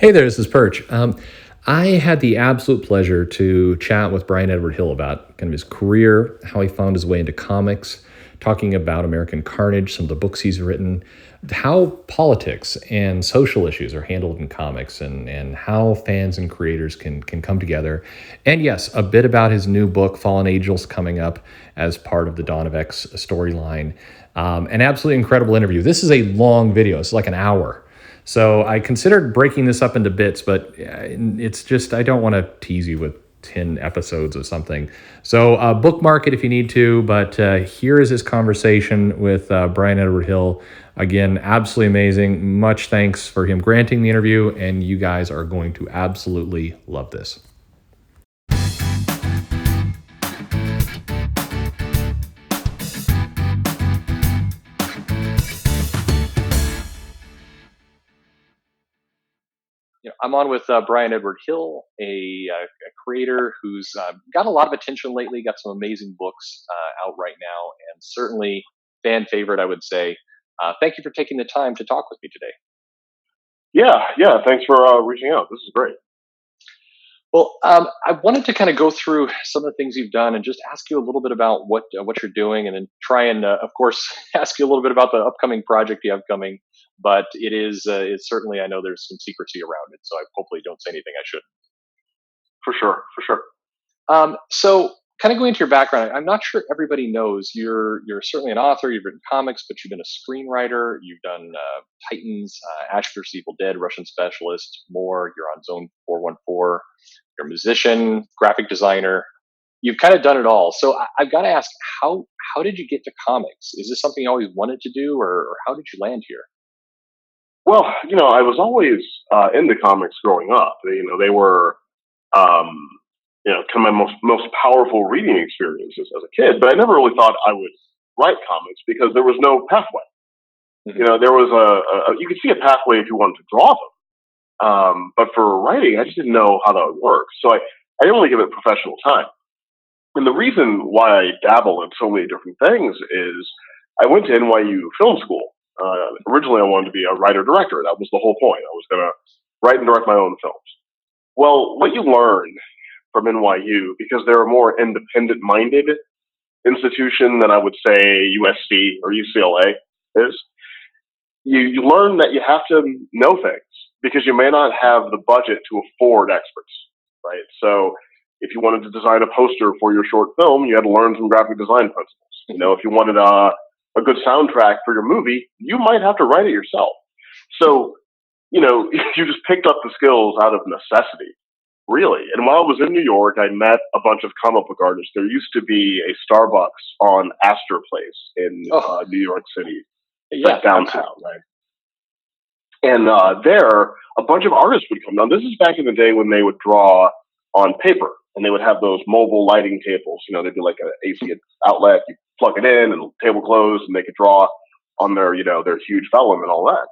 Hey there, this is Perch. Um, I had the absolute pleasure to chat with Bryan Edward Hill about kind of his career, how he found his way into comics, talking about American Carnage, some of the books he's written, how politics and social issues are handled in comics, and, and how fans and creators can, can come together. And yes, a bit about his new book, Fallen Angels, coming up as part of the Dawn of X storyline. Um, an absolutely incredible interview. This is a long video, it's like an hour. So I considered breaking this up into bits, but it's just, I don't want to tease you with 10 episodes of something. So uh, bookmark it if you need to, but uh, here is his conversation with uh, Bryan Edward Hill. Again, absolutely amazing. Much thanks for him granting the interview, and you guys are going to absolutely love this. I'm on with uh, Bryan Edward Hill, a, a creator who's uh, got a lot of attention lately, got some amazing books uh, out right now, and certainly fan favorite, I would say. Uh, thank you for taking the time to talk with me today. Yeah, yeah, thanks for uh, reaching out. This is great. Well, um, I wanted to kind of go through some of the things you've done and just ask you a little bit about what what you're doing, and then try and, of course, ask you a little bit about the upcoming project you have coming but it is uh, it's certainly I know there's some secrecy around it, so I hopefully don't say anything I shouldn't. For sure, for sure. Um, so, kind of going into your background, I'm not sure everybody knows you're you're certainly an author. You've written comics, but you've been a screenwriter. You've done uh, Titans, uh, Ash vs. Evil Dead, Russian Specialist, more. You're on Zone 414. You're a musician, graphic designer. You've kind of done it all. So I, have got to ask, how how did you get to comics? Is this something you always wanted to do, or, or how did you land here? Well, you know, I was always uh, into comics growing up. You know, they were, um, you know, kind of my most most powerful reading experiences as a kid. But I never really thought I would write comics because there was no pathway. Mm-hmm. You know, there was a, a, you could see a pathway if you wanted to draw them, um, but for writing, I just didn't know how that would work. So I I didn't really give it professional time. And the reason why I dabble in so many different things is I went to NYU Film School uh, originally, I wanted to be a writer director. That was the whole point. I was going to write and direct my own films. Well, what you learn from NYU, because they're a more independent minded institution than I would say USC or UCLA is, you, you learn that you have to know things because you may not have the budget to afford experts, right? So if you wanted to design a poster for your short film, you had to learn some graphic design principles. You know, if you wanted a a good soundtrack for your movie, you might have to write it yourself. So, you know, you just picked up the skills out of necessity, really. And while I was in New York, I met a bunch of comic book artists. There used to be a Starbucks on Astor Place in oh. uh, New York City, yeah, downtown, right? And uh, there, a bunch of artists would come down. This is back in the day when they would draw on paper and they would have those mobile lighting tables. You know, they'd be like an AC outlet. You plug it in and the table closed and they could draw on their, you know, their huge vellum and all that.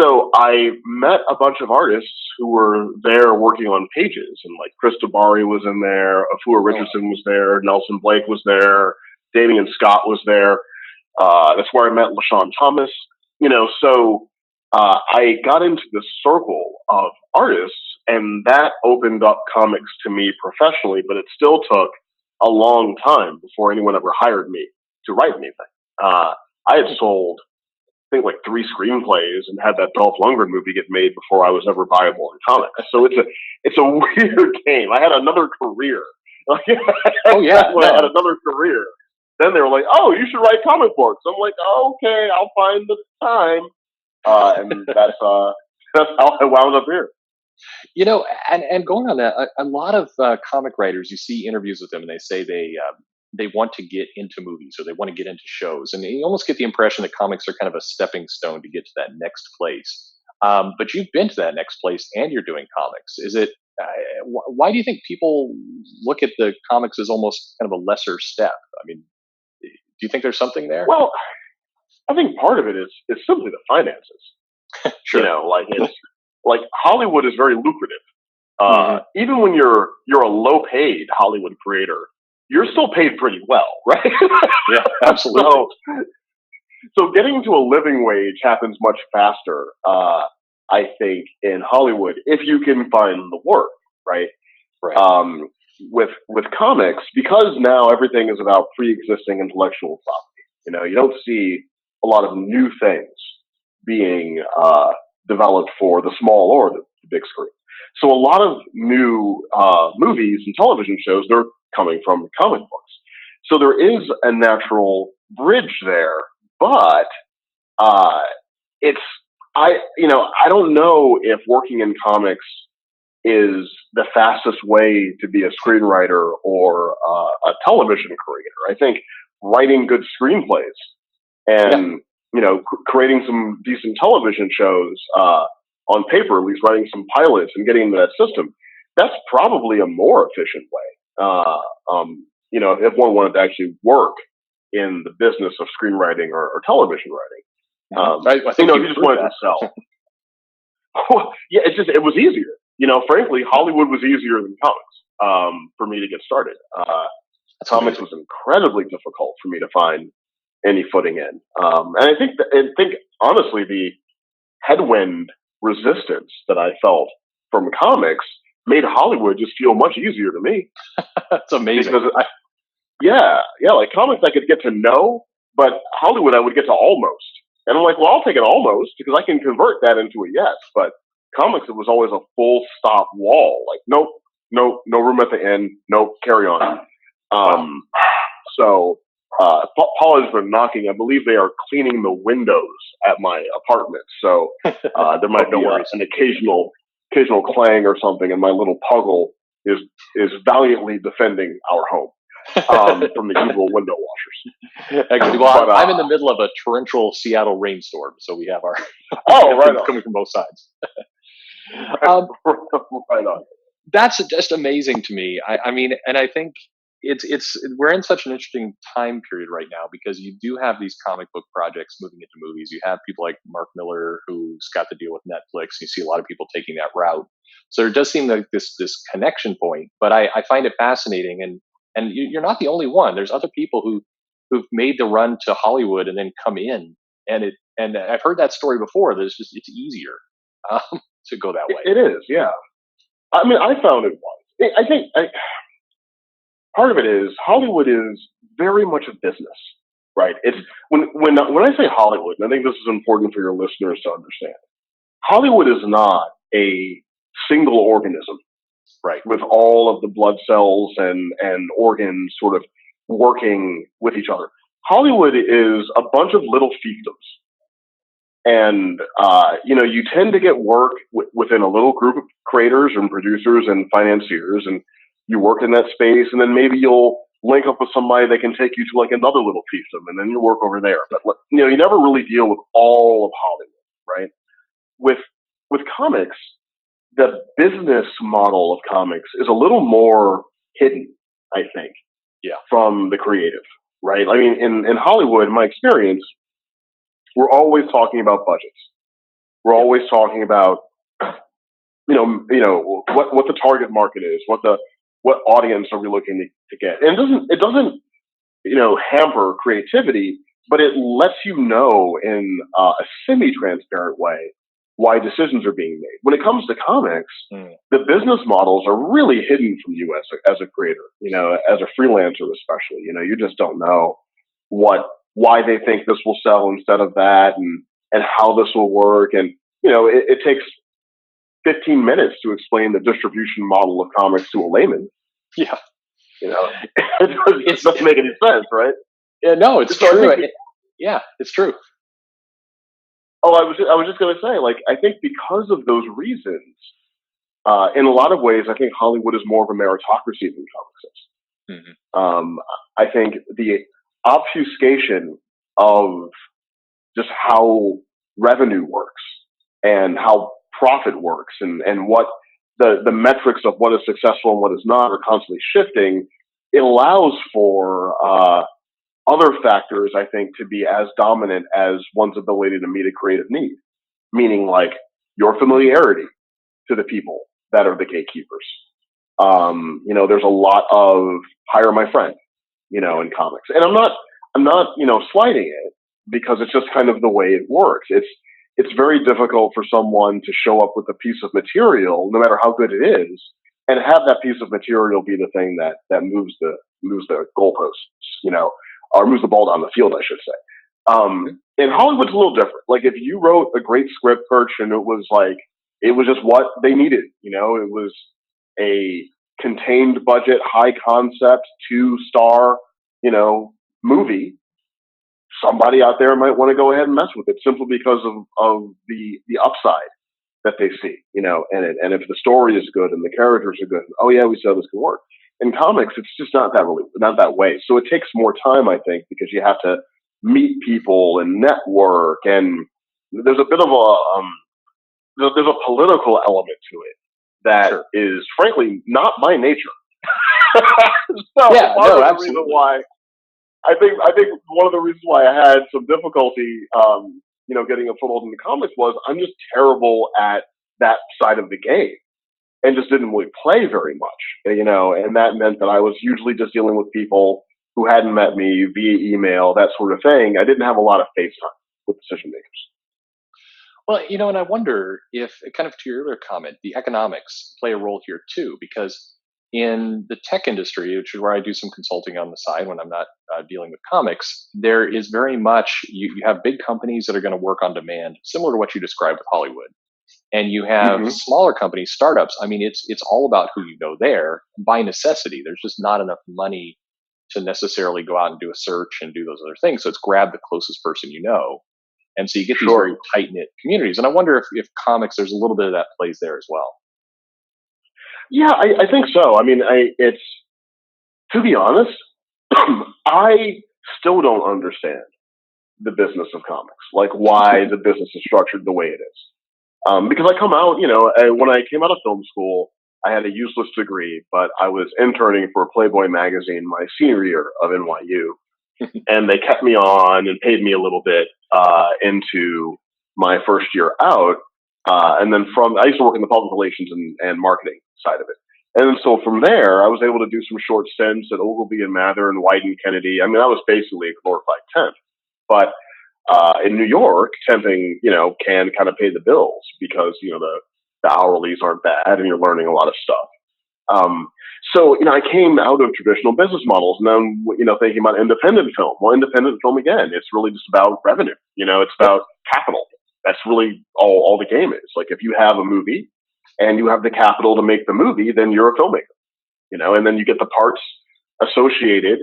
So I met a bunch of artists who were there working on pages, and like Chris Tabari was in there, Afua Richardson was there, Nelson Blake was there, Damion Scott was there. Uh, that's where I met LaShawn Thomas. You know, so uh, I got into this circle of artists, and that opened up comics to me professionally. But it still took a long time before anyone ever hired me to write anything. Uh, I had sold, I think, like three screenplays and had that Dolph Lundgren movie get made before I was ever viable in comics. So it's a it's a weird game. I had another career. oh yeah, when I had another career. Then they were like, "Oh, you should write comic books." I'm like, "Okay, I'll find the time." Uh, and that's uh, that's how I wound up here. You know, and, and going on that, a, a lot of uh, comic writers, you see interviews with them, and they say they um, they want to get into movies or they want to get into shows, and you almost get the impression that comics are kind of a stepping stone to get to that next place. Um, but you've been to that next place, and you're doing comics. Is it? Uh, why do you think people look at the comics as almost kind of a lesser step? I mean, do you think there's something there? Well, I think part of it is is simply the finances. sure. You know, like it's like Hollywood is very lucrative. Uh, mm-hmm. Even when you're you're a low paid Hollywood creator, you're still paid pretty well, right? yeah, absolutely. so, so getting to a living wage happens much faster. Uh, I think, in Hollywood if you can find the work, right? Right. Um, with with comics, because now everything is about pre-existing intellectual property. You know, you don't see a lot of new things being uh, developed for the small or the, the big screen. So a lot of new uh, movies and television shows they're coming from comic books. So there is a natural bridge there, but uh, it's I you know I don't know if working in comics is the fastest way to be a screenwriter or uh, a television creator. I think writing good screenplays and you know c- creating some decent television shows uh, on paper, at least writing some pilots and getting into that system. That's probably a more efficient way. Uh, um, you know, if one wanted to actually work in the business of screenwriting or, or television writing. Um, I, I think know, you if you just wanted that. to sell. Well, yeah, it's just it was easier. You know, frankly, Hollywood was easier than comics um, for me to get started. Uh, comics was incredibly difficult for me to find any footing in, um, and I think that, I think honestly the headwind resistance that I felt from comics made Hollywood just feel much easier to me That's amazing. because I, yeah, yeah, like comics I could get to know, but Hollywood I would get to almost. And I'm like, well, I'll take an almost because I can convert that into a yes. But comics, it was always a full stop wall. Like, nope, nope, no room at the end. Nope, carry on. Um, so, uh, Paul has been knocking. I believe they are cleaning the windows at my apartment. So, uh, there might be a, worries. an occasional, occasional clang or something, and my little puggle is is valiantly defending our home um, from the evil window washers. Actually, well, But, uh, I'm in the middle of a torrential Seattle rainstorm, so we have our Oh, right coming from both sides. um, right on. that's just amazing to me. I, I mean, and I think it's it's we're in such an interesting time period right now because you do have these comic book projects moving into movies. You have people like Mark Millar who's got to deal with Netflix. You see a lot of people taking that route. So there does seem like this this connection point. But I, I find it fascinating, and and you- you're not the only one. There's other people who who've made the run to Hollywood and then come in, and it and I've heard that story before. That it's just it's easier um, to go that way. It, it is, yeah. I mean, I found it. I I think I, part of it is Hollywood is very much a business, right? It's when when when I say Hollywood, and I think this is important for your listeners to understand. Hollywood is not a single organism, Right. with all of the blood cells and and organs sort of working with each other. Hollywood is a bunch of little fiefdoms, and uh, you know you tend to get work w- within a little group of creators and producers and financiers, and you work in that space, and then maybe you'll link up with somebody that can take you to like another little fiefdom, and then you work over there. But you know you never really deal with all of Hollywood, right? With with comics, the business model of comics is a little more hidden, I think. Yeah. From the creative, right? I mean, in, in Hollywood, in my experience, we're always talking about budgets. We're always talking about, you know, you know, what, what the target market is, what the, what audience are we looking to, to get? And it doesn't, it doesn't, you know, hamper creativity, but it lets you know in uh, a semi-transparent way why decisions are being made. When it comes to comics, Mm. the business models are really hidden from you as a, as a creator, you know, as a freelancer especially. You know, you just don't know what why they think this will sell instead of that and and how this will work. And, you know, it, it takes 15 minutes to explain the distribution model of comics to a layman. Yeah. You know, it doesn't, it doesn't make any sense, right? Yeah, no, it's So true. think- yeah, it's true. Oh, I was I was just going to say, like, I think because of those reasons, uh, in a lot of ways, I think Hollywood is more of a meritocracy than comics is. Mhm. Um, I think the obfuscation of just how revenue works and how profit works and, and what the, the metrics of what is successful and what is not are constantly shifting. It allows for uh, other factors, I think, to be as dominant as one's ability to meet a creative need, meaning like your familiarity to the people that are the gatekeepers. Um, you know, there's a lot of hire my friend, you know, in comics, and I'm not, I'm not, you know, slighting it because it's just kind of the way it works. It's, it's very difficult for someone to show up with a piece of material, no matter how good it is, and have that piece of material be the thing that that moves the moves the goalposts, you know, or moves the ball down the field, I should say. Um, in Hollywood's a little different. Like if you wrote a great script, Perch, and it was like it was just what they needed, you know, it was a contained budget, high concept, two star, you know, movie somebody out there might want to go ahead and mess with it simply because of, of the the upside that they see, you know, and it, and if the story is good and the characters are good, oh yeah, we said this can work. In comics, it's just not that really not that way. So it takes more time, I think, because you have to meet people and network, and there's a bit of a um, there's a political element to it that sure. is, frankly, not my nature. so yeah, part no, of the reason why I think I think one of the reasons why I had some difficulty, um, you know, getting a foothold in the comics was I'm just terrible at that side of the game, and just didn't really play very much, you know, and that meant that I was usually just dealing with people who hadn't met me via email, that sort of thing. I didn't have a lot of face time with decision makers. Well, you know, and I wonder if, kind of to your earlier comment, the economics play a role here too, because in the tech industry, which is where I do some consulting on the side when I'm not uh, dealing with comics, there is very much you, you have big companies that are going to work on demand, similar to what you described with Hollywood, and you have mm-hmm. smaller companies, startups. I mean, it's it's all about who you know there by necessity. There's just not enough money to necessarily go out and do a search and do those other things. So it's grab the closest person you know, and so you get these sure. very tight knit communities. And I wonder if if comics, there's a little bit of that plays there as well. Yeah, I, I think so. I mean, I, it's to be honest, I still don't understand the business of comics, like why the business is structured the way it is. Um, because I come out, you know, I, when I came out of film school, I had a useless degree, but I was interning for Playboy magazine my senior year of NYU, and they kept me on and paid me a little bit uh, into my first year out. Uh, and then from I used to work in the public relations and, and marketing side of it. And so from there, I was able to do some short stints at Ogilvy and Mather and Wieden+Kennedy. I mean, I was basically a glorified temp. But uh, in New York, temping, you know, can kind of pay the bills because, you know, the, the hourlies aren't bad and you're learning a lot of stuff. Um, so, you know, I came out of traditional business models and then, you know, thinking about independent film. Well, independent film, again, it's really just about revenue. You know, it's about capital. That's really all, all the game is. Like, if you have a movie and you have the capital to make the movie, then you're a filmmaker, you know, and then you get the parts associated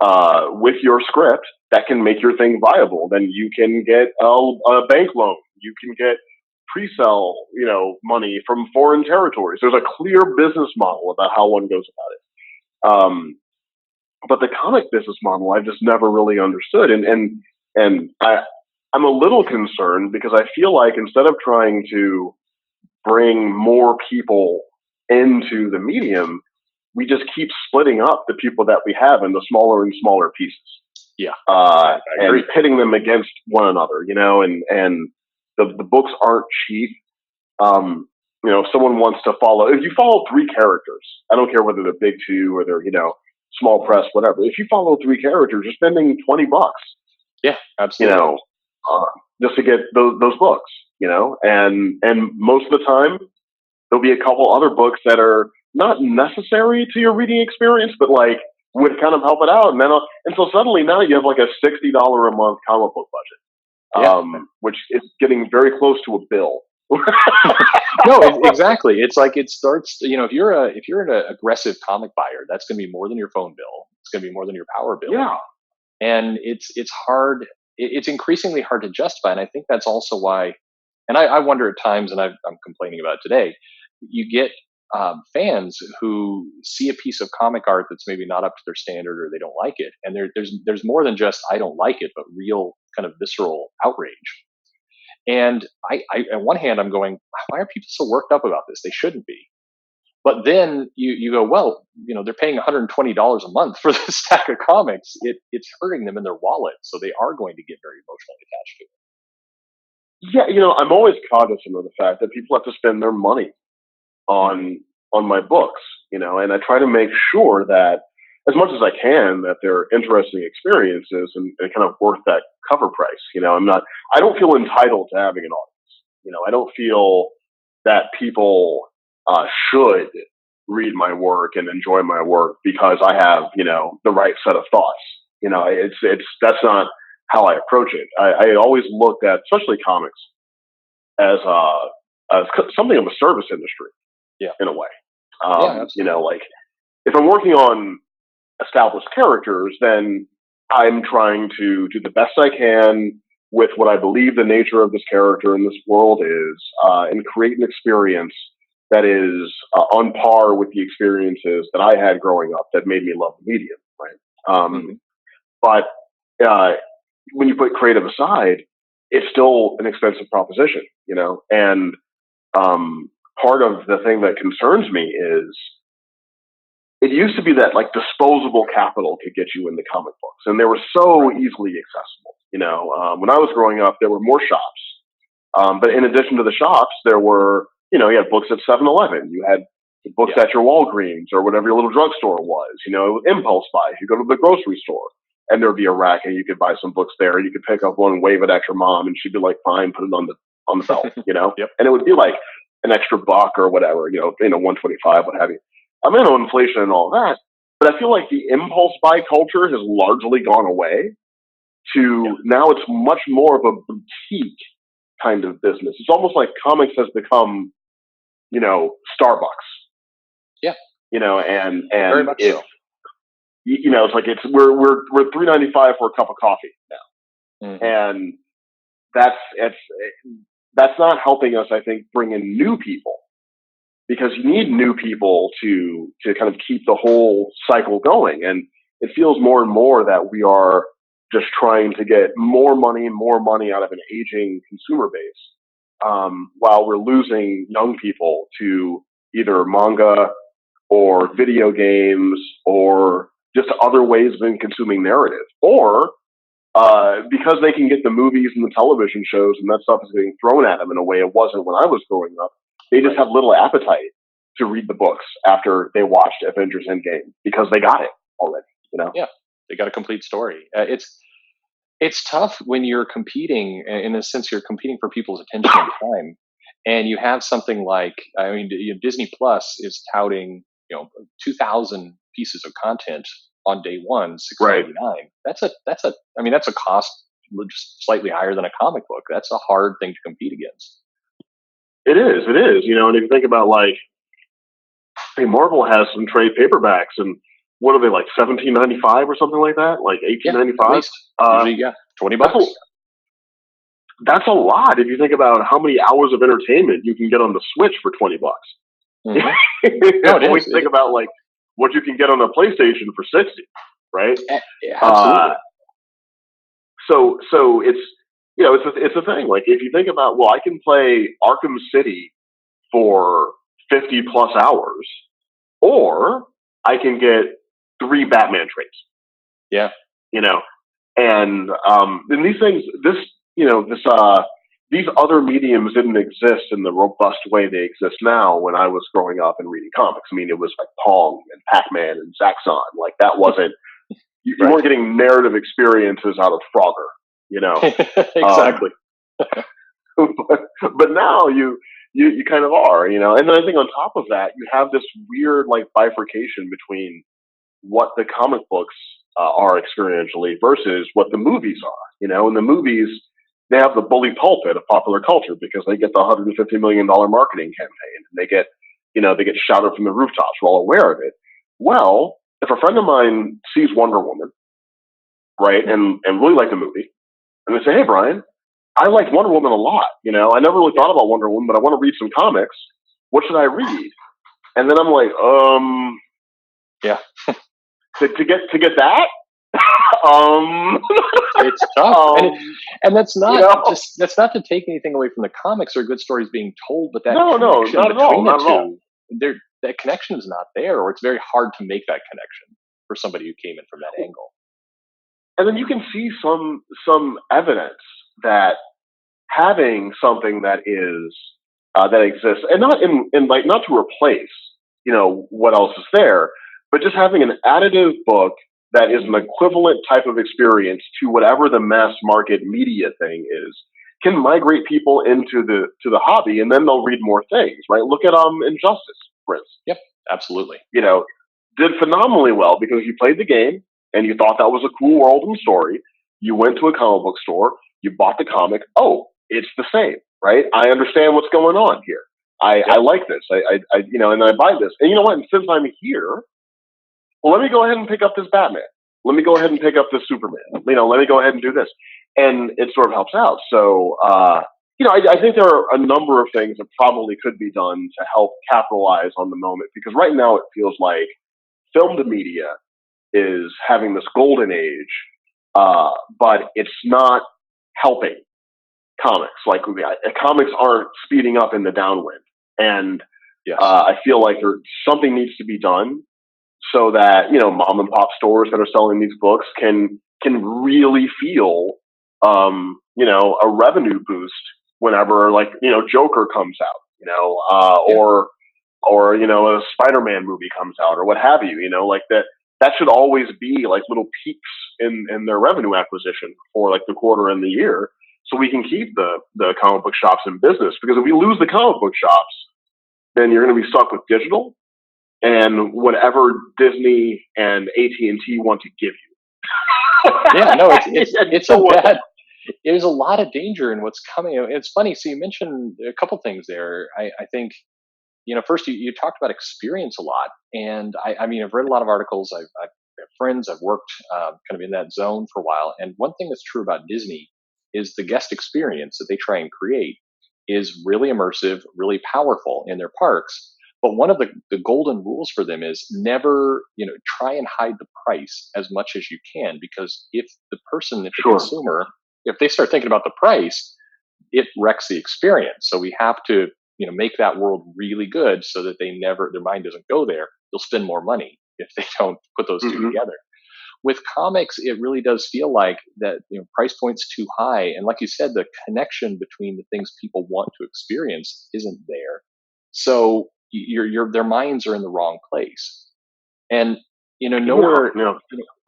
uh, with your script that can make your thing viable. Then you can get a, a bank loan. You can get pre-sell, you know, money from foreign territories. There's a clear business model about how one goes about it. Um, but the comic business model, I've just never really understood, and and and I, I'm a little concerned because I feel like instead of trying to bring more people into the medium, we just keep splitting up the people that we have into smaller and smaller pieces. Yeah, uh, and pitting them against one another. You know, and and the the books aren't cheap. Um, you know, if someone wants to follow, if you follow three characters, I don't care whether they're big two or they're you know small press, whatever. If you follow three characters, you're spending twenty bucks. Yeah, absolutely. You know, uh, just to get those, those books you know, and and most of the time there'll be a couple other books that are not necessary to your reading experience, but like would kind of help it out. And then, and so suddenly now you have like a sixty dollar a month comic book budget, yeah. um, which is getting very close to a bill. no, exactly. It's like it starts. You know, if you're a if you're an aggressive comic buyer, that's going to be more than your phone bill. It's going to be more than your power bill. Yeah, and it's it's hard. It's increasingly hard to justify, and I think that's also why and I, I wonder at times, and i am complaining about today, you get um, fans who see a piece of comic art that's maybe not up to their standard or they don't like it, and there, there's there's more than just I don't like it, but real kind of visceral outrage. And I, I, on one hand, I'm going, why are people so worked up about this? They shouldn't be. But then you, you go, well, you know, they're paying $120 a month for this stack of comics. It, it's hurting them in their wallet. So they are going to get very emotionally attached to it. Yeah, you know, I'm always cognizant of the fact that people have to spend their money on on my books, you know, and I try to make sure that as much as I can that they're interesting experiences and, and kind of worth that cover price. You know, I'm not, I don't feel entitled to having an audience. You know, I don't feel that people uh, should read my work and enjoy my work because I have, you know, the right set of thoughts. You know, it's, it's, that's not how I approach it. I, I always looked at, especially comics, as, uh, as something of a service industry. Yeah. In a way. Um, Yeah, you know, like if I'm working on established characters, then I'm trying to do the best I can with what I believe the nature of this character in this world is, uh, and create an experience that is uh, on par with the experiences that I had growing up that made me love the medium, right? Um, Mhm. But uh, when you put creative aside, it's still an expensive proposition, you know. And um, part of the thing that concerns me is it used to be that like disposable capital could get you into comic books, and they were so easily accessible. You know, um, when I was growing up, there were more shops, um, but in addition to the shops, there were you know you had books at 7-Eleven, you had books Yeah. at your Walgreens or whatever your little drugstore was. You know, impulse buy. You go to the grocery store, and there'd be a rack, and you could buy some books there. and You could pick up one and wave it at your mom, and she'd be like, "Fine, put it on the on the belt." You know, Yep. and it would be like an extra buck or whatever. You know, you know, one twenty five, what have you. I mean, I know inflation and all that, but I feel like the impulse buy culture has largely gone away. To Yeah. now, it's much more of a boutique kind of business. It's almost like comics has become, you know, Starbucks. Yeah. You know, and Very and much if so. You know, it's like it's we're we're we're three ninety five for a cup of coffee now, Mhm. and that's it's that's not helping us. I think bring in new people because you need new people to to kind of keep the whole cycle going, and it feels more and more that we are just trying to get more money and more money out of an aging consumer base, um, while we're losing young people to either manga or video games or just other ways of consuming narrative, or uh, because they can get the movies and the television shows and that stuff is being thrown at them in a way it wasn't when I was growing up. They just have little appetite to read the books after they watched Avengers Endgame because they got it already. You know? Yeah. they got a complete story. Uh, it's it's tough when you're competing uh, in a sense you're competing for people's attention and time, and you have something like I mean you know, Disney Plus is touting you know two thousand pieces of content on day one, six ninety nine. That's a that's a I mean that's a cost just slightly higher than a comic book. That's a hard thing to compete against. It is. It is. You know, and if you think about like, hey, Marvel has some trade paperbacks, and what are they like, seventeen ninety five or something like that, like eighteen ninety At five? least Uh, usually, yeah, twenty that's bucks. a, that's a lot if you think about how many hours of entertainment you can get on the Switch for twenty bucks. Mhm. No, is. think It- about like what you can get on a PlayStation for sixty, right? Eh, yeah, Absolutely. Uh, so so it's you know it's a, it's a thing. Like if you think about well, I can play Arkham City for fifty plus hours, or I can get three Batman trades. Yeah. You know, and um, and these things, this you know, this uh, these other mediums didn't exist in the robust way they exist now. When I was growing up and reading comics, I mean, it was like Pong and Pac Man and Zaxxon. Like that wasn't you, Right. weren't getting narrative experiences out of Frogger, you know. exactly. but, but now you, you you kind of are, you know. And then I think on top of that, you have this weird like bifurcation between what the comic books uh, are experientially versus what the movies are, you know. And the movies they have the bully pulpit of popular culture because they get the 150 million dollar marketing campaign and they get you know they get shouted from the rooftops. We're all aware of it. Well, if a friend of mine sees Wonder Woman, right, and and really like the movie, and they say, "Hey, Bryan, I like Wonder Woman a lot. You know, I never really thought about Wonder Woman, but I want to read some comics. What should I read?" And then I'm like, um, Yeah. to, to get to get that, um, it's tough, um, and, it, and that's not you know? just that's not to take anything away from the comics or good stories being told, but that No, no, connection not at all, between not the at all. two, there that connection is not there, or it's very hard to make that connection for somebody who came in from that angle. and then you can see some some evidence that having something that is uh, that exists, and not in, in like not to replace, you know, what else is there, but just having an additive book that is an equivalent type of experience to whatever the mass market media thing is can migrate people into the to the hobby and then they'll read more things right? Look at um injustice for instance. Yep absolutely. You know did phenomenally well because you played the game and you thought that was a cool world and story. You went to a comic book store you bought the comic. Oh it's the same right? I understand what's going on here. I yep. i like this. I, I i you know and i buy this. And you know what? And since i'm here well, let me go ahead and pick up this Batman. Let me go ahead and pick up this Superman. You know, let me go ahead and do this. And it sort of helps out. So, uh, you know, I, I, think there are a number of things that probably could be done to help capitalize on the moment because right now it feels like film to media is having this golden age, uh, but it's not helping comics. Like comics aren't speeding up in the downwind, and yes. uh, I feel like there something needs to be done so that you know mom and pop stores that are selling these books can can really feel um, you know a revenue boost whenever like you know Joker comes out, you know, uh, yeah. or or you know a Spider-Man movie comes out or what have you, you know, like that. That should always be like little peaks in in their revenue acquisition for like the quarter and the year, so we can keep the the comic book shops in business. Because if we lose the comic book shops, then you're going to be stuck with digital, and whatever Disney and AT and T want to give you. yeah, no, it's it's, it's a bad. There's a lot of danger in what's coming. It's funny. So you mentioned a couple things there. I, I think, you know, first you, you talked about experience a lot, and I, I mean, I've read a lot of articles. I've, I've friends. I've worked uh, kind of in that zone for a while. And one thing that's true about Disney is the guest experience that they try and create is really immersive, really powerful in their parks but one of the, the golden rules for them is never, you know, try and hide the price as much as you can because if the person, if the sure. consumer, if they start thinking about the price, it wrecks the experience. So we have to, you know, make that world really good so that they never, their mind doesn't go there. They'll spend more money if they don't put those mm-hmm. two together. With comics, it really does feel like that, you know, price point's too high. And like you said, the connection between the things people want to experience isn't there. So your your their minds are in the wrong place. And you know nowhere You know,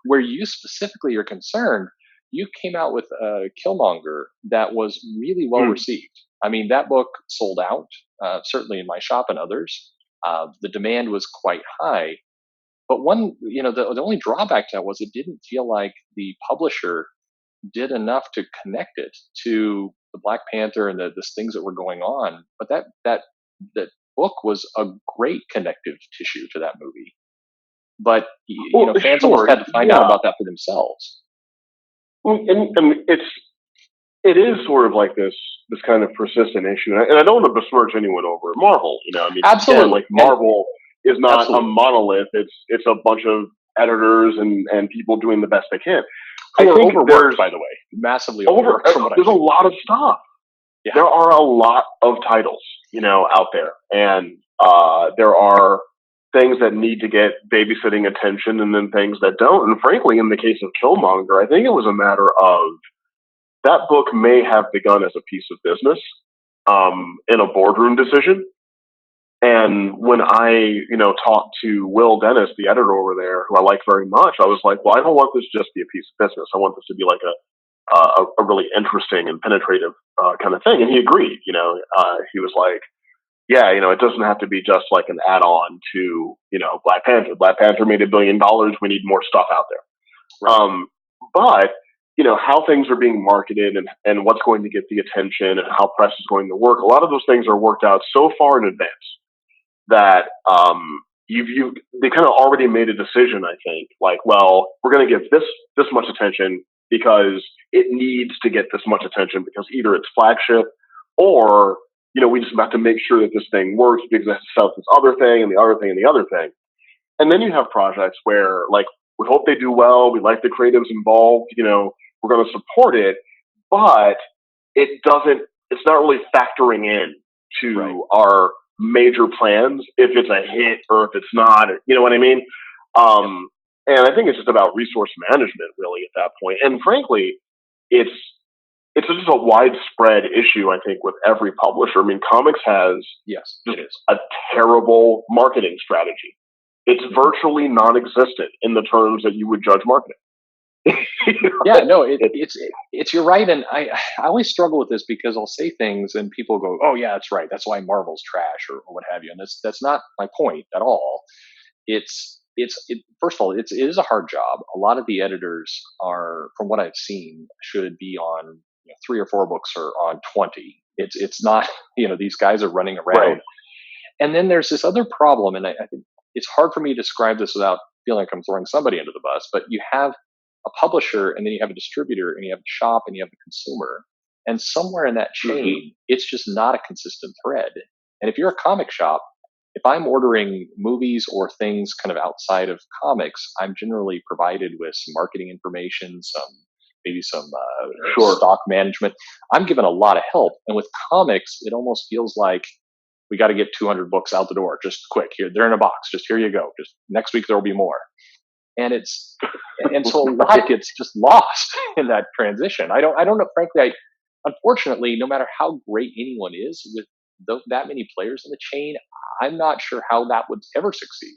where you specifically are concerned you came out with a killmonger that was really well mm. received. I mean that book sold out uh, certainly in my shop and others. Uh, the demand was quite high. But one you know the, the only drawback to that was it didn't feel like the publisher did enough to connect it to the black panther and the, the things that were going on. But that that that book was a great connective tissue to that movie. But you well, know, fans sure. almost had to find yeah. out about that for themselves. And, and, it's it is sort of like this this kind of persistent issue, and I, and I don't want to besmirch anyone over Marvel. You know, I mean, absolutely, again, like Marvel is not absolutely. a monolith. It's it's a bunch of editors and and people doing the best they can. I think overworked, by the way, massively overworked. Over, there's a lot of stuff. Yeah. There are a lot of titles, you know, out there, and uh, there are things that need to get babysitting attention, and then things that don't. And frankly, in the case of Killmonger, I think it was a matter of that book may have begun as a piece of business um, in a boardroom decision. And when I, you know, talked to Will Dennis, the editor over there, who I like very much, I was like, well, I don't want this just to be a piece of business. I want this to be like a uh, a, a, really interesting and penetrative uh, kind of thing. And he agreed. You know, uh, he was like, "Yeah, you know, it doesn't have to be just like an add-on to you know Black Panther. Black Panther made a billion dollars. We need more stuff out there." Right. Um, but you know how things are being marketed and, and what's going to get the attention and how press is going to work. A lot of those things are worked out so far in advance that um, you've you they kind of already made a decision. I think like, well, we're going to give this this much attention because it needs to get this much attention because either it's flagship or you know we just have to make sure that this thing works because it has to sell this other thing and the other thing and the other thing. And then you have projects where like we hope they do well, we like the creatives involved, you know, we're going to support it, but it doesn't. It's not really factoring in to right. our major plans if it's a hit or if it's not. You know what I mean? Um, and I think it's just about resource management, really, at that point. And frankly, it's it's just a widespread issue. I think with every publisher. I mean, comics has yes, it is a terrible marketing strategy. it's virtually non-existent in the terms that you would judge marketing. yeah, no, it, it's it's you're right, and I I always struggle with this because I'll say things and people go, oh yeah, that's right, that's why Marvel's trash or, or what have you, and that's that's not my point at all. It's it's it, first of all, it's it is a hard job. A lot of the editors are, from what I've seen, should be on you know, three or four books or on twenty. It's it's not you know these guys are running around. Right. And then there's this other problem, and I, I think it's hard for me to describe this without feeling like I'm throwing somebody under the bus. But you have a publisher and then you have a distributor and you have a shop and you have a consumer. And somewhere in that mm-hmm. chain, mm-hmm. it's just not a consistent thread. And if you're a comic shop, if I'm ordering movies or things kind of outside of comics, I'm generally provided with some marketing information, some maybe some uh, sure. stock management. I'm given a lot of help. And with comics, it almost feels like we got to get 200 books out the door just quick. Here, they're in a box. Just here you go. Just next week there will be more and it's and so a lot gets just lost in that transition. I don't I don't know. Frankly, I unfortunately, no matter how great anyone is with th- that many players in the chain, I'm not sure how that would ever succeed.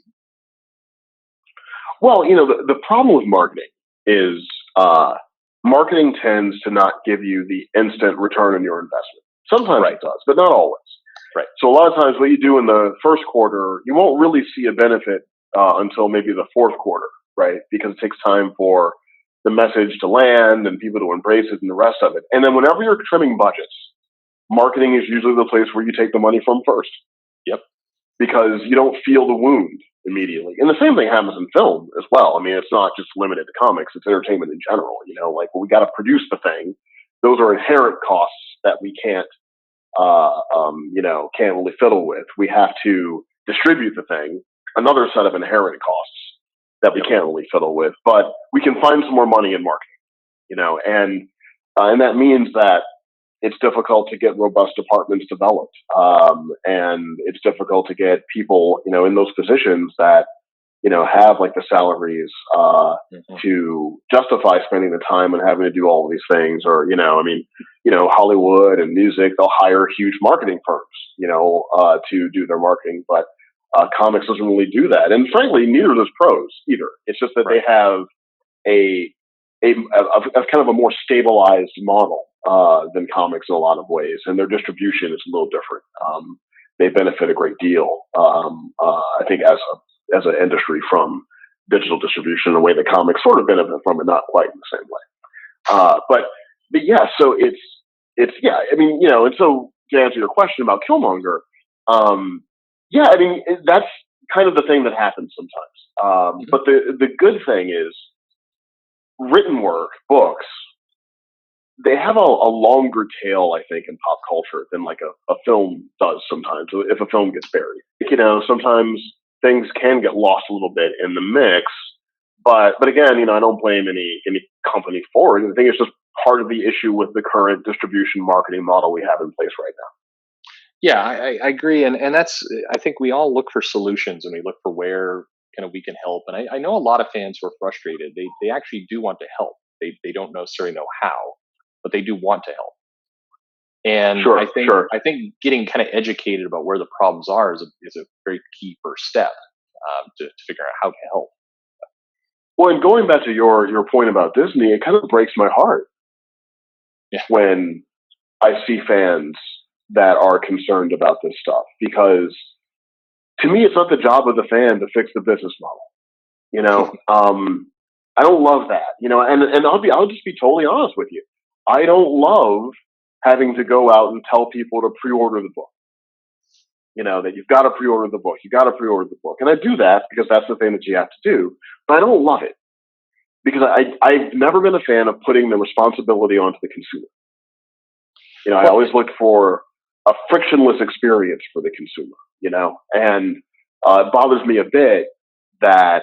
Well, you know, the, the problem with marketing is uh, marketing tends to not give you the instant return on your investment. Sometimes right. it does, but not always. Right. So a lot of times, what you do in the first quarter, you won't really see a benefit uh, until maybe the fourth quarter right? Because it takes time for the message to land and people to embrace it and the rest of it. And then whenever you're trimming budgets, marketing is usually the place where you take the money from first. Yep. Because you don't feel the wound immediately. And the same thing happens in film as well. I mean, it's not just limited to comics, it's entertainment in general. You know, like, well, we got to produce the thing. Those are inherent costs that we can't, uh, um, you know, can't really fiddle with. We have to distribute the thing, another set of inherent costs that we can't really fiddle with. But we can find some more money in marketing, you know, and uh, and that means that it's difficult to get robust departments developed, um, and it's difficult to get people, you know, in those positions that you know have like the salaries uh, mm-hmm. to justify spending the time and having to do all of these things. Or you know, I mean, you know, Hollywood and music, they'll hire huge marketing firms, you know, uh, to do their marketing, but uh, comics doesn't really do that, and frankly, neither does prose either. It's just that right. they have a, a, a, a kind of a more stabilized model uh, than comics in a lot of ways, and their distribution is a little different. Um, they benefit a great deal, um, uh, I think, as a as an industry from digital distribution, in a way that comics sort of benefit from it, not quite in the same way. Uh, but but yeah, so it's it's yeah, I mean you know, and so to answer your question about Killmonger, um, yeah, I mean that's kind of the thing that happens sometimes. Um, mm-hmm. But the the good thing is, written work, books, they have a, a, longer tail, I think, in pop culture than like a, a film does sometimes. If a film gets buried, you know, sometimes things can get lost a little bit in the mix. But but again, you know, I don't blame any any company for it. I think it's just part of the issue with the current distribution marketing model we have in place right now. Yeah, I, I, agree, and and that's I think we all look for solutions and we look for where kind of we can help. And I, I know a lot of fans who are frustrated. They they actually do want to help. They they don't necessarily know how, but they do want to help. And sure, I think sure. I think getting kind of educated about where the problems are is a, is a very key first step um, to, to figure out how to help. Well, and going back to your your point about Disney, it kind of breaks my heart yeah. when I see fans that are concerned about this stuff because to me, it's not the job of the fan to fix the business model. You know, um, I don't love that. You know, and and I'll be I'll just be totally honest with you. I don't love having to go out and tell people to pre-order the book. You know that you've got to pre-order the book. You've got to pre-order the book, and I do that because that's the thing that you have to do. But I don't love it because I I've never been a fan of putting the responsibility onto the consumer. You know, I always look for a frictionless experience for the consumer, you know, and uh, it bothers me a bit that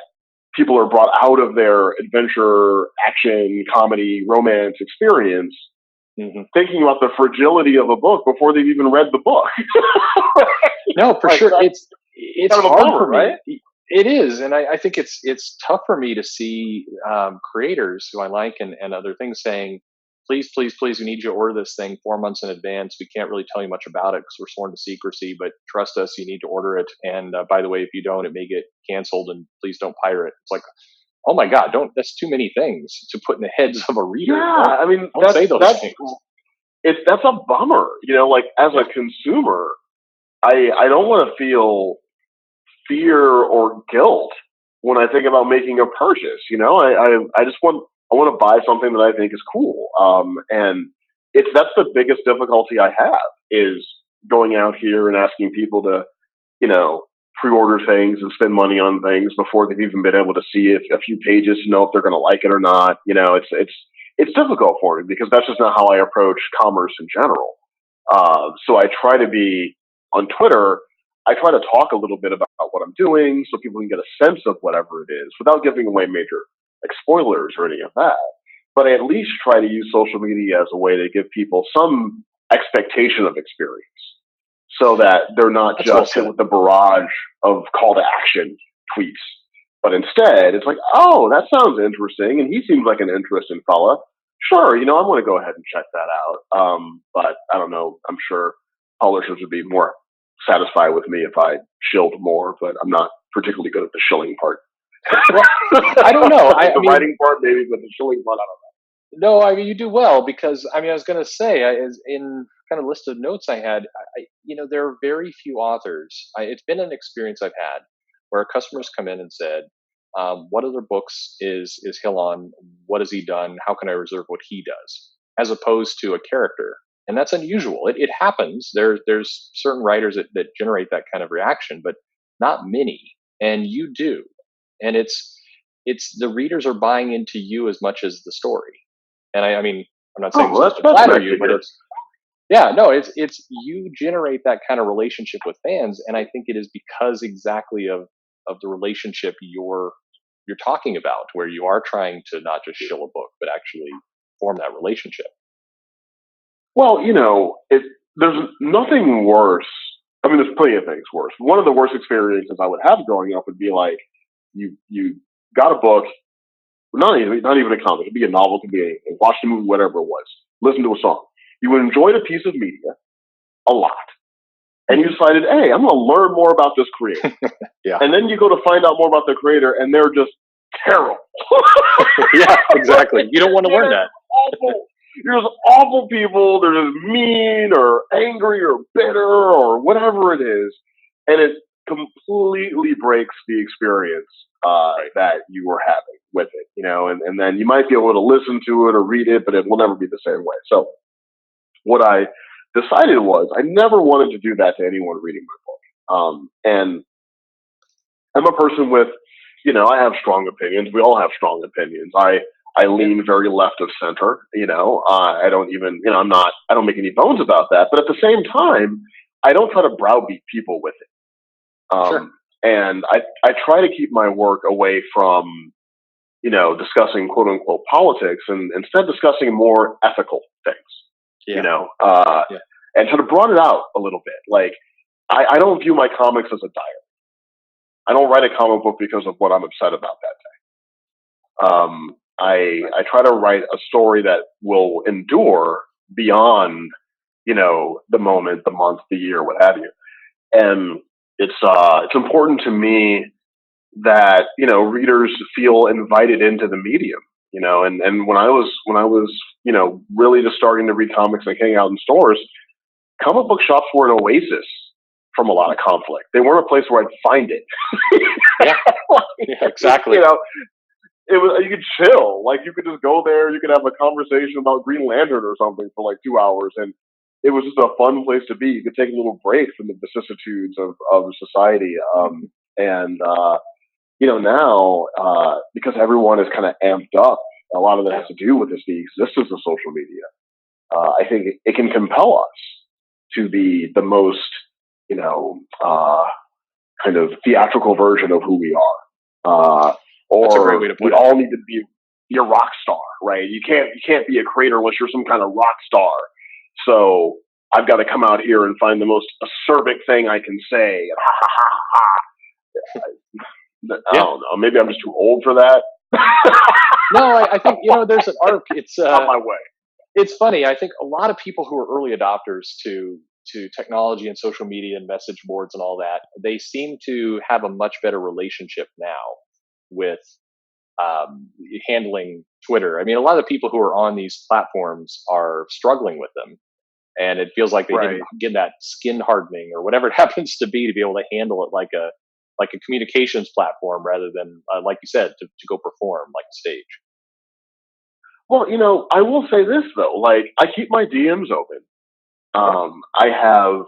people are brought out of their adventure, action, comedy, romance experience mm-hmm. thinking about the fragility of a book before they've even read the book. no, for sure. It's, it's kind of hard bummer, for me. Right? It is, and I, I, think it's it's tough for me to see um, creators who I like and, and other things saying, please, please, please, we need you to order this thing four months in advance. We can't really tell you much about it because we're sworn to secrecy, but trust us, you need to order it. And uh, by the way, if you don't, it may get canceled and please don't pirate. It's like, oh my God, don't, that's too many things to put in the heads of a reader. Yeah, Don't- I mean, don't that's, say those things. It's that's a bummer. You know, like as a consumer, I I don't want to feel fear or guilt when I think about making a purchase. You know, I I, I just want I want to buy something that I think is cool. Um, and it's that's the biggest difficulty I have is going out here and asking people to, you know, pre-order things and spend money on things before they've even been able to see it, a few pages to know if they're going to like it or not. You know, it's it's it's difficult for me because that's just not how I approach commerce in general. Uh, so I try to be on Twitter. I try to talk a little bit about what I'm doing so people can get a sense of whatever it is without giving away major like spoilers or any of that. But I at least try to use social media as a way to give people some expectation of experience so that they're not That's just hit with the barrage of call to action tweets. But instead, it's like, oh, that sounds interesting, and he seems like an interesting fella. Sure, you know, I'm going to go ahead and check that out. Um, but I don't know. I'm sure publishers would be more satisfied with me if I shilled more, but I'm not particularly good at the shilling part. I don't know. I- I the mean- writing part, maybe, but the shilling part, I don't know. No, I mean you do well because I mean I was going to say I, is in kind of list of notes I had, I, you know, there are very few authors. I, it's been an experience I've had where customers come in and said, um, "What other books is is Hill on? What has he done? How can I reserve what he does?" As opposed to a character, and that's unusual. It, it happens. There there's certain writers that, that generate that kind of reaction, but not many. And you do, and it's it's the readers are buying into you as much as the story. And I, I mean, I'm not oh, saying Oh, well, this to that's- that's flatter you, but it's yeah, no, it's it's you generate that kind of relationship with fans, and I think it is because exactly of of the relationship you're you're talking about, where you are trying to not just shill a book, but actually form that relationship. Well, you know, it, there's nothing worse. I mean, there's plenty of things worse. One of the worst experiences I would have growing up would be like you you got a book, not even not even a comic. It'd be a novel, it could be anything. Watch the movie, whatever it was. Listen to a song. You enjoyed a piece of media a lot, and you decided, hey, I'm going to learn more about this creator. Yeah. And then you go to find out more about the creator, and they're just terrible. yeah, exactly. You don't want to learn that. awful. You're just awful people. They're just mean or angry or bitter or whatever it is, and it completely breaks the experience uh, that you were having with it. You know, and, and then you might be able to listen to it or read it, but it will never be the same way. So, what I decided was I never wanted to do that to anyone reading my book. Um, and I'm a person with, you know, I have strong opinions. We all have strong opinions. I I lean very left of center. You know, uh, I don't even, you know, I'm not, I don't make any bones about that. But at the same time, I don't try to browbeat people with it. Um, Sure. And I I try to keep my work away from, you know, discussing quote unquote politics and instead discussing more ethical things. Yeah. You know, uh, Yeah. and sort of broaden it out a little bit. Like, I, I don't view my comics as a diary. I don't write a comic book because of what I'm upset about that day. Um, I I try to write a story that will endure beyond, you know, the moment, the month, the year, what have you. And it's uh it's important to me that you know readers feel invited into the medium. You know, and and when I was when I was you know really just starting to read comics and hang out in stores, comic book shops were an oasis from a lot of conflict. They weren't a place where I'd find it. Yeah. Yeah, exactly. You know, it was you could chill. Like you could just go there. You could have a conversation about Green Lantern or something for like two hours, and it was just a fun place to be. You could take a little break from the vicissitudes of of society. Um, and uh, you know now uh, because everyone is kind of amped up, a lot of it has to do with this, the existence of social media. Uh, I think it, can compel us to be the most, you know, uh, kind of theatrical version of who we are. Uh, or That's a great way to put we all need to be a rock star, right? You can't you can't be a creator unless you're some kind of rock star. So I've got to come out here and find the most acerbic thing I can say. I don't know. Maybe I'm just too old for that. No, I, I think you know there's an arc. It's On uh, my way. it's funny. I think a lot of people who are early adopters to to technology and social media and message boards and all that, they seem to have a much better relationship now with um, handling Twitter. I mean, a lot of the people who are on these platforms are struggling with them, and it feels like they right. didn't get that skin hardening or whatever it happens to be to be able to handle it like a like a communications platform rather than, uh, like you said, to, to go perform like a stage. Well, you know, I will say this though, like I keep my DMs open. Um, I have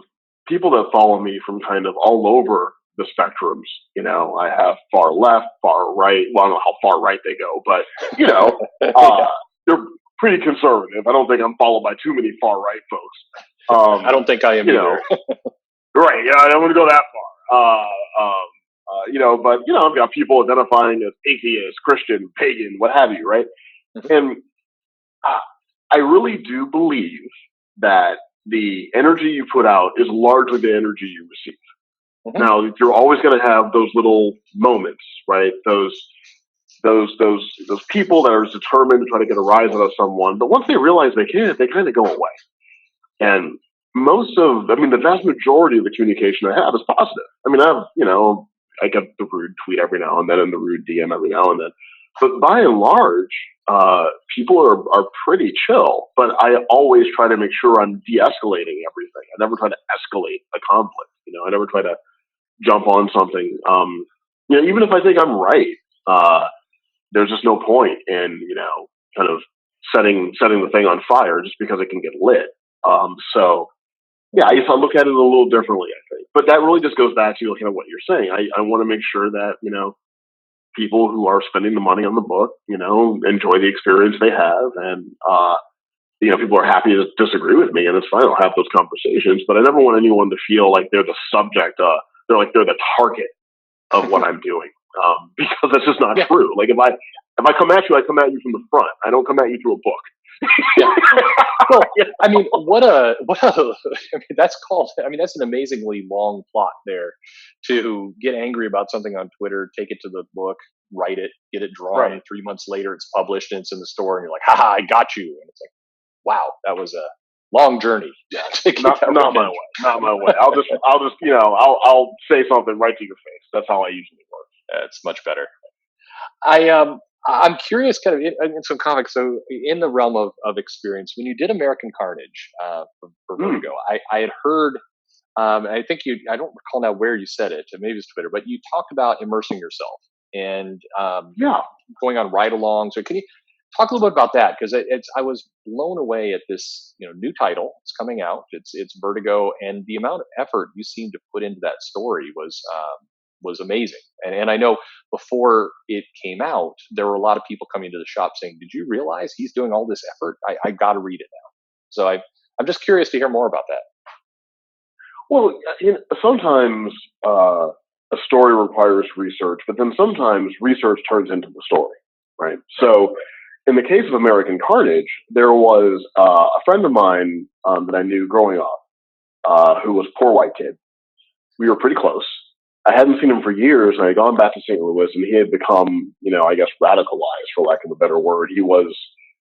people that follow me from kind of all over the spectrums. You know, I have far left, far right. Well, I don't know how far right they go, but you know, uh, they're pretty conservative. I don't think I'm followed by too many far right folks. Um, I don't think I am you either. Know, right? Yeah, I don't want to go that far. Uh, um, uh, you know, but you know, I've got people identifying as atheist, Christian, pagan, what have you, right? Mm-hmm. And I really do believe that the energy you put out is largely the energy you receive. Mm-hmm. Now, you're always going to have those little moments, right? Those, those, those, those people that are determined to try to get a rise out of someone, but once they realize they can't, they kind of go away. And most of, I mean, the vast majority of the communication I have is positive. I mean, I have, you know, I get the rude tweet every now and then and the rude DM every now and then. But by and large, uh, people are, are pretty chill, but I always try to make sure I'm de-escalating everything. I never try to escalate a conflict. You know, I never try to jump on something. Um, you know, even if I think I'm right, uh, there's just no point in you know kind of setting setting the thing on fire just because it can get lit. Um, so yeah, I guess I look at it a little differently. I think, but that really just goes back to looking at what you're saying. I, I want to make sure that you know people who are spending the money on the book, you know, enjoy the experience they have. And, uh, you know, people are happy to disagree with me and it's fine. I'll have those conversations, but I never want anyone to feel like they're the subject, uh, they're like, they're the target of what I'm doing. Um, because that's just not yeah. true. Like if I, if I come at you, I come at you from the front. I don't come at you through a book yeah. Well, I mean, what a what a. I mean, that's called. I mean, that's an amazingly long plot there to get angry about something on Twitter, take it to the book, write it, get it drawn. Right. Three months later, it's published and it's in the store, and you're like, "Ha I got you!" And it's like, "Wow, that was a long journey." Yeah, not, not my way. Not my way. I'll just, I'll just, you know, I'll, I'll say something right to your face. That's how I usually work. It's much better. I um I'm curious, kind of in, in, some comics. So, in the realm of, of experience, when you did American Carnage uh, for, for mm. Vertigo, I, I, had heard. Um, I think you. I don't recall now where you said it. Maybe it's Twitter, but you talked about immersing yourself and um, yeah, going on ride-alongs. So, can you talk a little bit about that? Because it, it's I was blown away at this you know new title. It's coming out. It's it's Vertigo, and the amount of effort you seem to put into that story was um, was amazing. And, and I know before it came out, there were a lot of people coming to the shop saying, "Did you realize he's doing all this effort? I, I got to read it now." So I, I'm just curious to hear more about that. Well, you know, sometimes uh, a story requires research, but then sometimes research turns into the story, right? So, in the case of American Carnage, there was uh, a friend of mine um, that I knew growing up uh, who was poor white kid. We were pretty close, I hadn't seen him for years, and I had gone back to St. Louis, and he had become, you know, I guess radicalized, for lack of a better word. He was,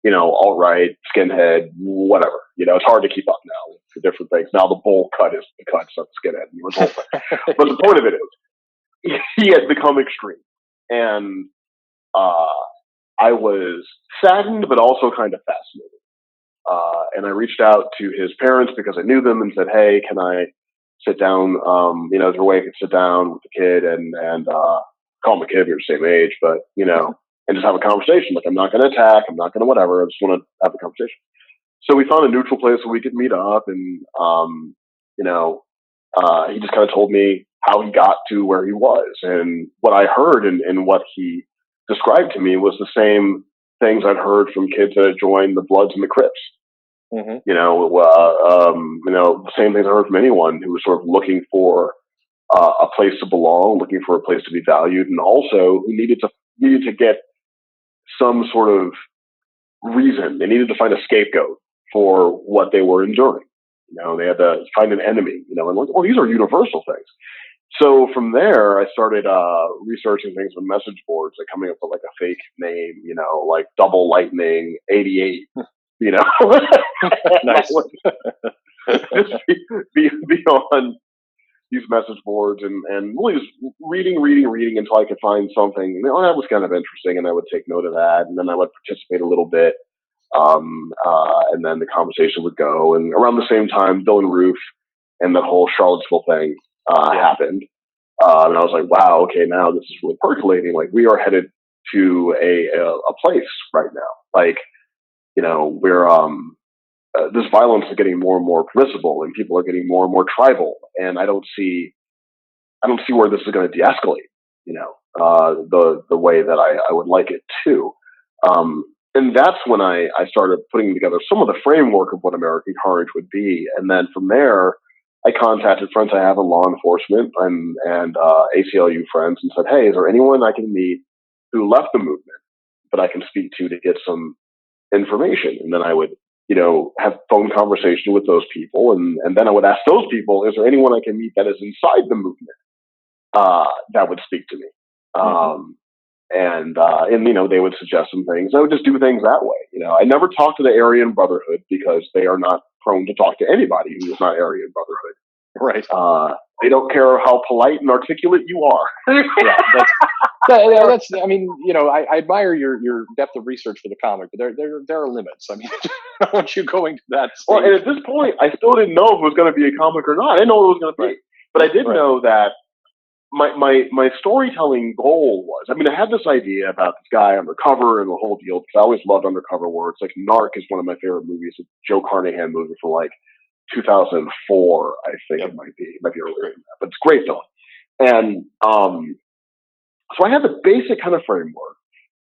you know, all right, skinhead, whatever. You know, it's hard to keep up now for different things. Now the bowl cut is the cut, the skinhead. He was but the point of it is, he had become extreme, and uh, I was saddened, but also kind of fascinated. Uh, and I reached out to his parents because I knew them and said, "Hey, can I?" sit down, um, you know, there's a way I could sit down with the kid and, and, uh, call him a kid, we are the same age, but, you know, and just have a conversation. Like, I'm not going to attack. I'm not going to whatever. I just want to have a conversation. So we found a neutral place where we could meet up and, um, you know, uh, he just kind of told me how he got to where he was. And what I heard and, and what he described to me was the same things I'd heard from kids that had joined the Bloods and the Crips. Mm-hmm. You know, uh, um, you know, the same things I heard from anyone who was sort of looking for uh, a place to belong, looking for a place to be valued, and also who needed to needed to get some sort of reason. They needed to find a scapegoat for what they were enduring. You know, they had to find an enemy. You know, and like, well, these are universal things. So from there, I started uh, researching things with message boards, like coming up with like a fake name, you know, like Double Lightning 88 you know. nice. be, be, be on these message boards and, and really just reading, reading, reading until I could find something you know, that was kind of interesting, and I would take note of that, and then I would participate a little bit, um, uh, and then the conversation would go. And around the same time, Dylann Roof and the whole Charlottesville thing uh, yeah. happened, uh, and I was like, wow, okay, now this is really percolating. Like we are headed to a a, a place right now. Like you know, we're um, uh, this violence is getting more and more permissible, and people are getting more and more tribal. And I don't see, I don't see where this is going to de-escalate. You know, uh, the the way that I, I would like it to. Um, and that's when I, I started putting together some of the framework of what American Carnage would be. And then from there, I contacted friends I have in law enforcement and, and uh, ACLU friends and said, hey, is there anyone I can meet who left the movement that I can speak to to get some information? And then I would you know, have phone conversation with those people. And, and then I would ask those people, is there anyone I can meet that is inside the movement uh, that would speak to me? Mm-hmm. Um, and, uh, and, you know, they would suggest some things. I would just do things that way. You know, I never talked to the Aryan Brotherhood because they are not prone to talk to anybody who is not Aryan Brotherhood. Right. Uh, they don't care how polite and articulate you are. yeah, that's, that, that's. I mean, you know, I, I, admire your your depth of research for the comic, but there there there are limits. I mean, I don't want you going to that. Stage. Well, and at this point, I still didn't know if it was going to be a comic or not. I didn't know what it was going to be, but I did right. know that my my my storytelling goal was. I mean, I had this idea about this guy undercover and the whole deal because I always loved undercover works. Like Narc is one of my favorite movies. A Joe Carnahan movie for like 2004, I think yep. it might be. It might be earlier than that, but it's great film. And um, so I had the basic kind of framework,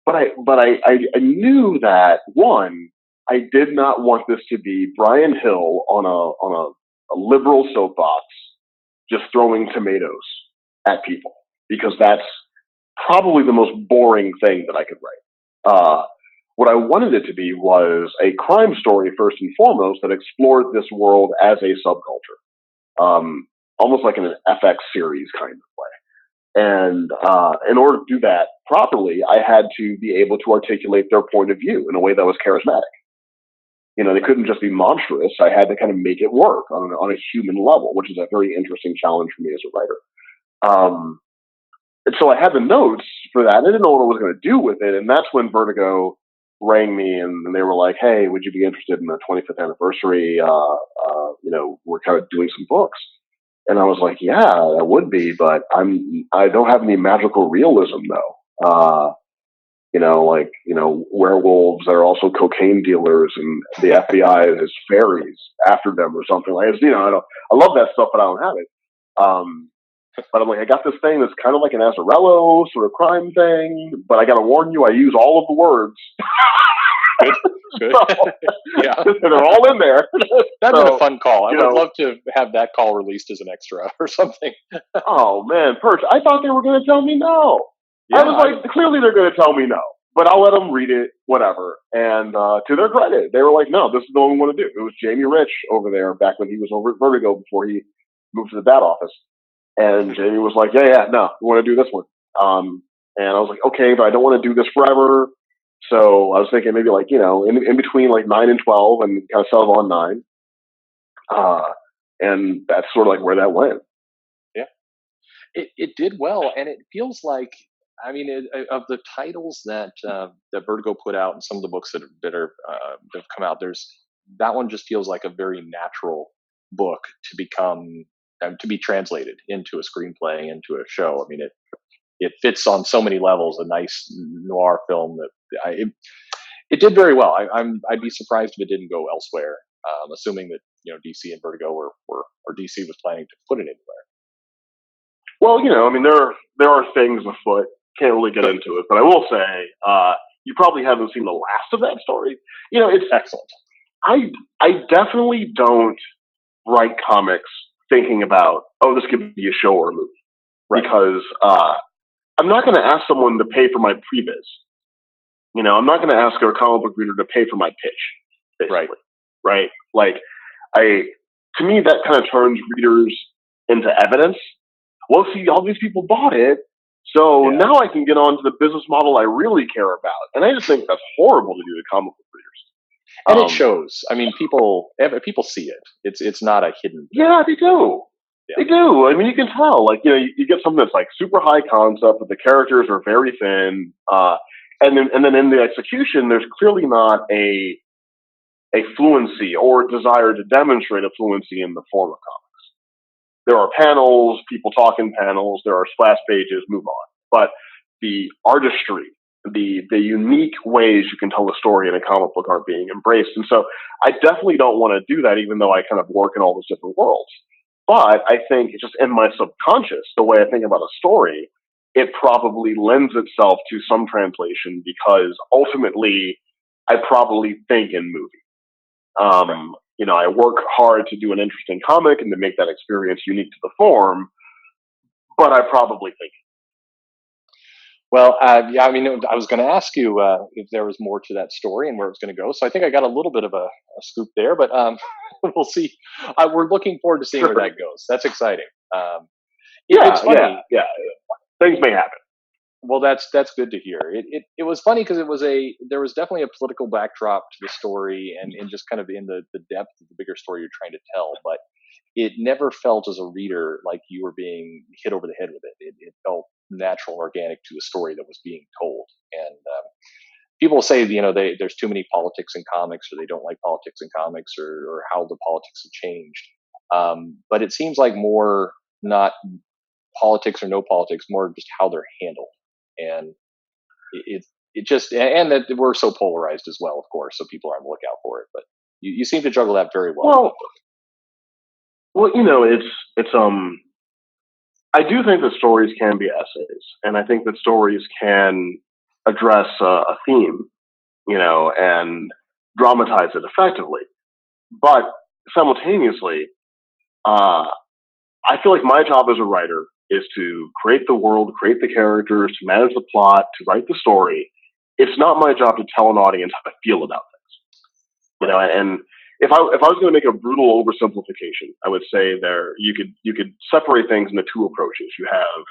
but I but I, I, I knew that one, I did not want this to be Bryan Hill on a on a, a liberal soapbox just throwing tomatoes at people because that's probably the most boring thing that I could write. Uh, what I wanted it to be was a crime story first and foremost that explored this world as a subculture, um, almost like in an FX series kind of way. And uh, in order to do that properly, I had to be able to articulate their point of view in a way that was charismatic. You know, they couldn't just be monstrous. I had to kind of make it work on, on a human level, which is a very interesting challenge for me as a writer. Um, and so I had the notes for that. I didn't know what I was going to do with it. And that's when Vertigo rang me and they were like, "Hey, would you be interested in the 25th anniversary? Uh, uh, you know, we're kind of doing some books." And I was like, "Yeah, I would be, but I'm I don't have any magical realism though. Uh, you know, like you know, werewolves that are also cocaine dealers, and the FBI has fairies after them or something like. That. You know, I don't. I love that stuff, but I don't have it. Um, but I'm like, I got this thing that's kind of like an Azzarello sort of crime thing, but I got to warn you, I use all of the words. good, good. So, yeah, they're all in there. That'd so, been a fun call. I would know, love to have that call released as an extra or something. oh man, Perch! I thought they were going to tell me no. Yeah, I was like, I, clearly they're going to tell me no, but I'll let them read it, whatever. And uh, to their credit, they were like, no, this is the only one we want to do. It was Jamie Rich over there back when he was over at Vertigo before he moved to the Bat office and Jamie was like, yeah, yeah, no, we want to do this one. Um, and I was like, okay, but I don't want to do this forever. So I was thinking maybe like, you know, in, in between like nine and 12 and kind of settle on nine. Uh, and that's sort of like where that went. Yeah. It, it did well. And it feels like, I mean, it, of the titles that, uh, that Vertigo put out and some of the books that, that are, uh, that have come out, there's, that one just feels like a very natural book to become to be translated into a screenplay, into a show. I mean, it it fits on so many levels. A nice noir film that I, it, it did very well. I, am I'd be surprised if it didn't go elsewhere. Um, assuming that you know DC and Vertigo were, were or DC was planning to put it anywhere. Well, you know, I mean, there are, there are things afoot. Can't really get into it, but I will say, uh, you probably haven't seen the last of that story. You know, it's excellent. I I definitely don't write comics thinking about, oh, this could be a show or a movie. Right. Because uh, I'm not going to ask someone to pay for my previs. You know, I'm not going to ask a comic book reader to pay for my pitch. Basically. Right. Right. Like, I to me that kind of turns readers into evidence. Well, see, all these people bought it, so yeah. now I can get on to the business model I really care about. And I just think that's horrible to do to comic book. And um, it shows. I mean, people people see it. It's it's not a hidden. Thing. Yeah, they do. Yeah. They do. I mean, you can tell. Like you know, you, you, get something that's like super high concept, but the characters are very thin. Uh, and then and then in the execution, there's clearly not a a fluency or desire to demonstrate a fluency in the form of comics. There are panels, people talk in panels. There are splash pages. Move on. But the artistry the the unique ways you can tell a story in a comic book aren't being embraced. And so I definitely don't want to do that, even though I kind of work in all those different worlds. But I think just in my subconscious, the way I think about a story, it probably lends itself to some translation because ultimately I probably think in movie. Um, you know, I work hard to do an interesting comic and to make that experience unique to the form, but I probably think well, uh, yeah, I mean, I was going to ask you uh, if there was more to that story and where it was going to go. So I think I got a little bit of a, a scoop there, but um, we'll see. Uh, we're looking forward to seeing sure. where that goes. That's exciting. Um, yeah, it's funny. Yeah, yeah, things may happen. Well, that's that's good to hear. It it, it was funny because it was a there was definitely a political backdrop to the story and, and just kind of in the, the depth of the bigger story you're trying to tell. But it never felt as a reader like you were being hit over the head with it. It, it felt natural and organic to the story that was being told. And um, people say, you know, they, there's too many politics in comics, or they don't like politics in comics, or, or how the politics have changed. Um, but it seems like more not politics or no politics, more just how they're handled. And it, it, just, and that we're so polarized as well, of course, so people are on the lookout for it. But you, you seem to juggle that very well. Well, well, you know, it's it's um I do think that stories can be essays, and I think that stories can address a, a theme, you know, and dramatize it effectively. But simultaneously, uh, I feel like my job as a writer is to create the world, create the characters, to manage the plot, to write the story. It's not my job to tell an audience how to feel about things, you know, and if I if I was going to make a brutal oversimplification, I would say there you could you could separate things into two approaches. You have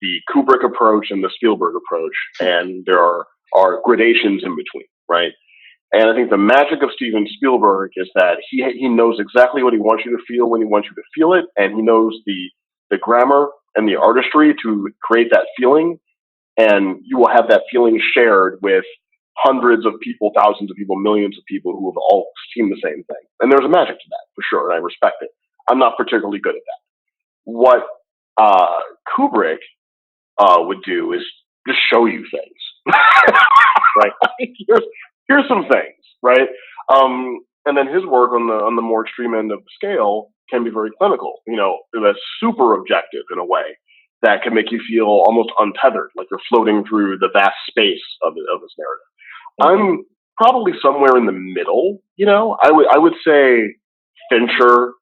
the Kubrick approach and the Spielberg approach, and there are are gradations in between, right? And I think the magic of Steven Spielberg is that he he knows exactly what he wants you to feel when he wants you to feel it, and he knows the the grammar and the artistry to create that feeling, and you will have that feeling shared with hundreds of people, thousands of people, millions of people who have all seen the same thing. And there's a magic to that for sure, and I respect it. I'm not particularly good at that. What uh, Kubrick uh, would do is just show you things, right? here's here's some things, right? Um, and then his work on the on the more extreme end of the scale can be very clinical. You know, that's super objective in a way that can make you feel almost untethered, like you're floating through the vast space of of his narrative. I'm probably somewhere in the middle. You know, I would I would say Fincher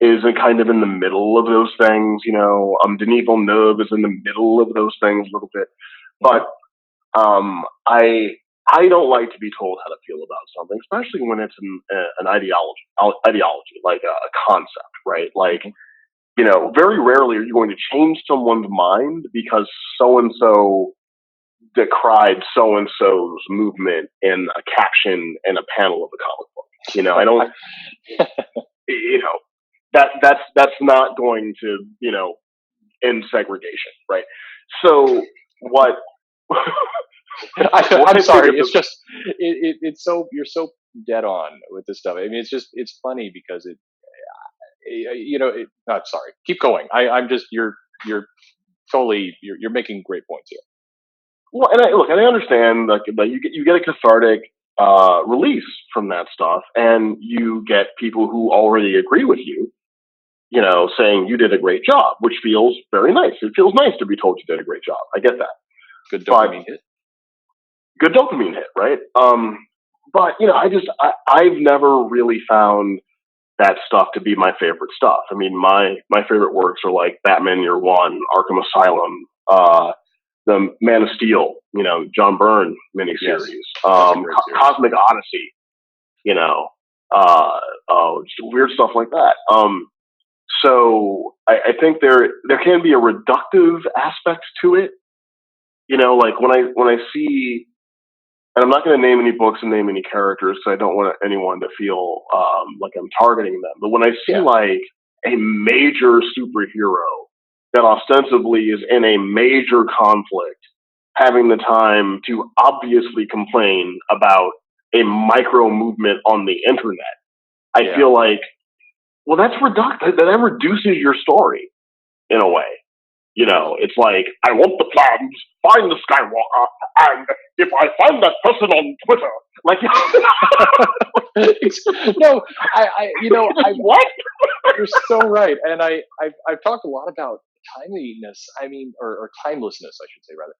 is in kind of in the middle of those things. You know, um, Denis Villeneuve is in the middle of those things a little bit, but um, I I don't like to be told how to feel about something, especially when it's an, an ideology ideology like a, a concept, right? Like. You know, very rarely are you going to change someone's mind because so and so decried so and so's movement in a caption and a panel of a comic book. You know, I don't. you know, that that's that's not going to you know end segregation, right? So what? I, am sorry. It's just it, it, it's so you're so dead on with this stuff. I mean, it's just it's funny because it you know. It, oh, sorry. Keep going. I, I'm just you're you're totally you're, you're making great points here. Well, and I, look, and I understand like, but you get you get a cathartic uh, release from that stuff, and you get people who already agree with you, you know, saying you did a great job, which feels very nice. It feels nice to be told you did a great job. I get that. Good dopamine but, hit. Good dopamine hit, right? Um, but you know, I just I, I've never really found that stuff to be my favorite stuff. I mean, my my favorite works are like Batman Year One, Arkham Asylum. Uh, the Man of Steel, you know, John Byrne miniseries, yes. um, Co- Cosmic Odyssey, you know, uh, oh, just weird stuff like that. Um, so I, I think there there can be a reductive aspect to it. You know, like when I when I see and I'm not going to name any books and name any characters because I don't want anyone to feel um, like I'm targeting them. But when I see yeah. like a major superhero that ostensibly is in a major conflict having the time to obviously complain about a micro movement on the internet, I yeah. feel like, well, that's reductive. That reduces your story in a way. You know, it's like, I want the plans, find the Skywalker, and if I find that person on Twitter, like, no, I, I, you know, I, what? you're so right. And I, I've, I've talked a lot about timeliness. I mean, or, or timelessness, I should say, rather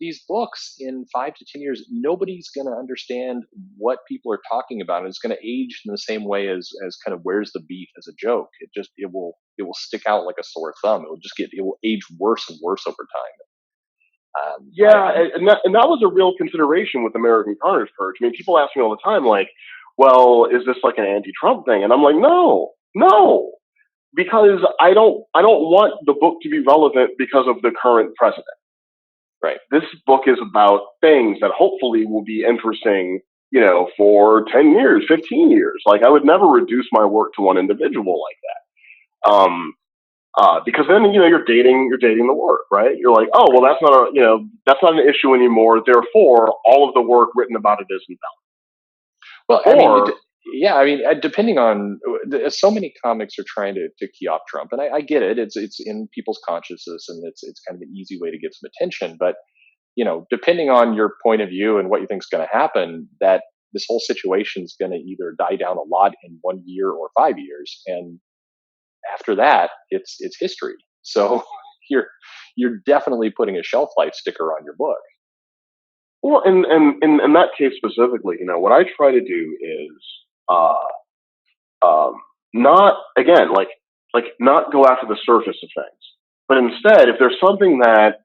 these books in five to ten years, nobody's going to understand what people are talking about. and It's going to age in the same way as as kind of where's the beef as a joke. It just it will it will stick out like a sore thumb. It will just get it will age worse and worse over time. Um, yeah, I, and that and that was a real consideration with American Carnage Perch. I mean, people ask me all the time, like, "Well, is this like an anti-Trump thing?" And I'm like, "No, no." Because I don't, I don't want the book to be relevant because of the current president right? This book is about things that hopefully will be interesting, you know, for 10 years, 15 years. Like I would never reduce my work to one individual like that. Um, uh, because then, you know, you're dating, you're dating the work, right? You're like, oh, well, that's not a, you know, that's not an issue anymore. Therefore, all of the work written about it is invalid. Well, or, I mean, yeah, I mean, uh, depending on uh, so many comics are trying to, to key off Trump, and I, I, get it. It's it's in people's consciousness, and it's it's kind of an easy way to get some attention. But you know, depending on your point of view and what you think is going to happen, that this whole situation is going to either die down a lot in one year or five years, and after that, it's it's history. So you're you're definitely putting a shelf life sticker on your book. Well, and, and, and in that case specifically, you know, what I try to do is uh, um, not again like like not go after the surface of things, but instead, if there's something that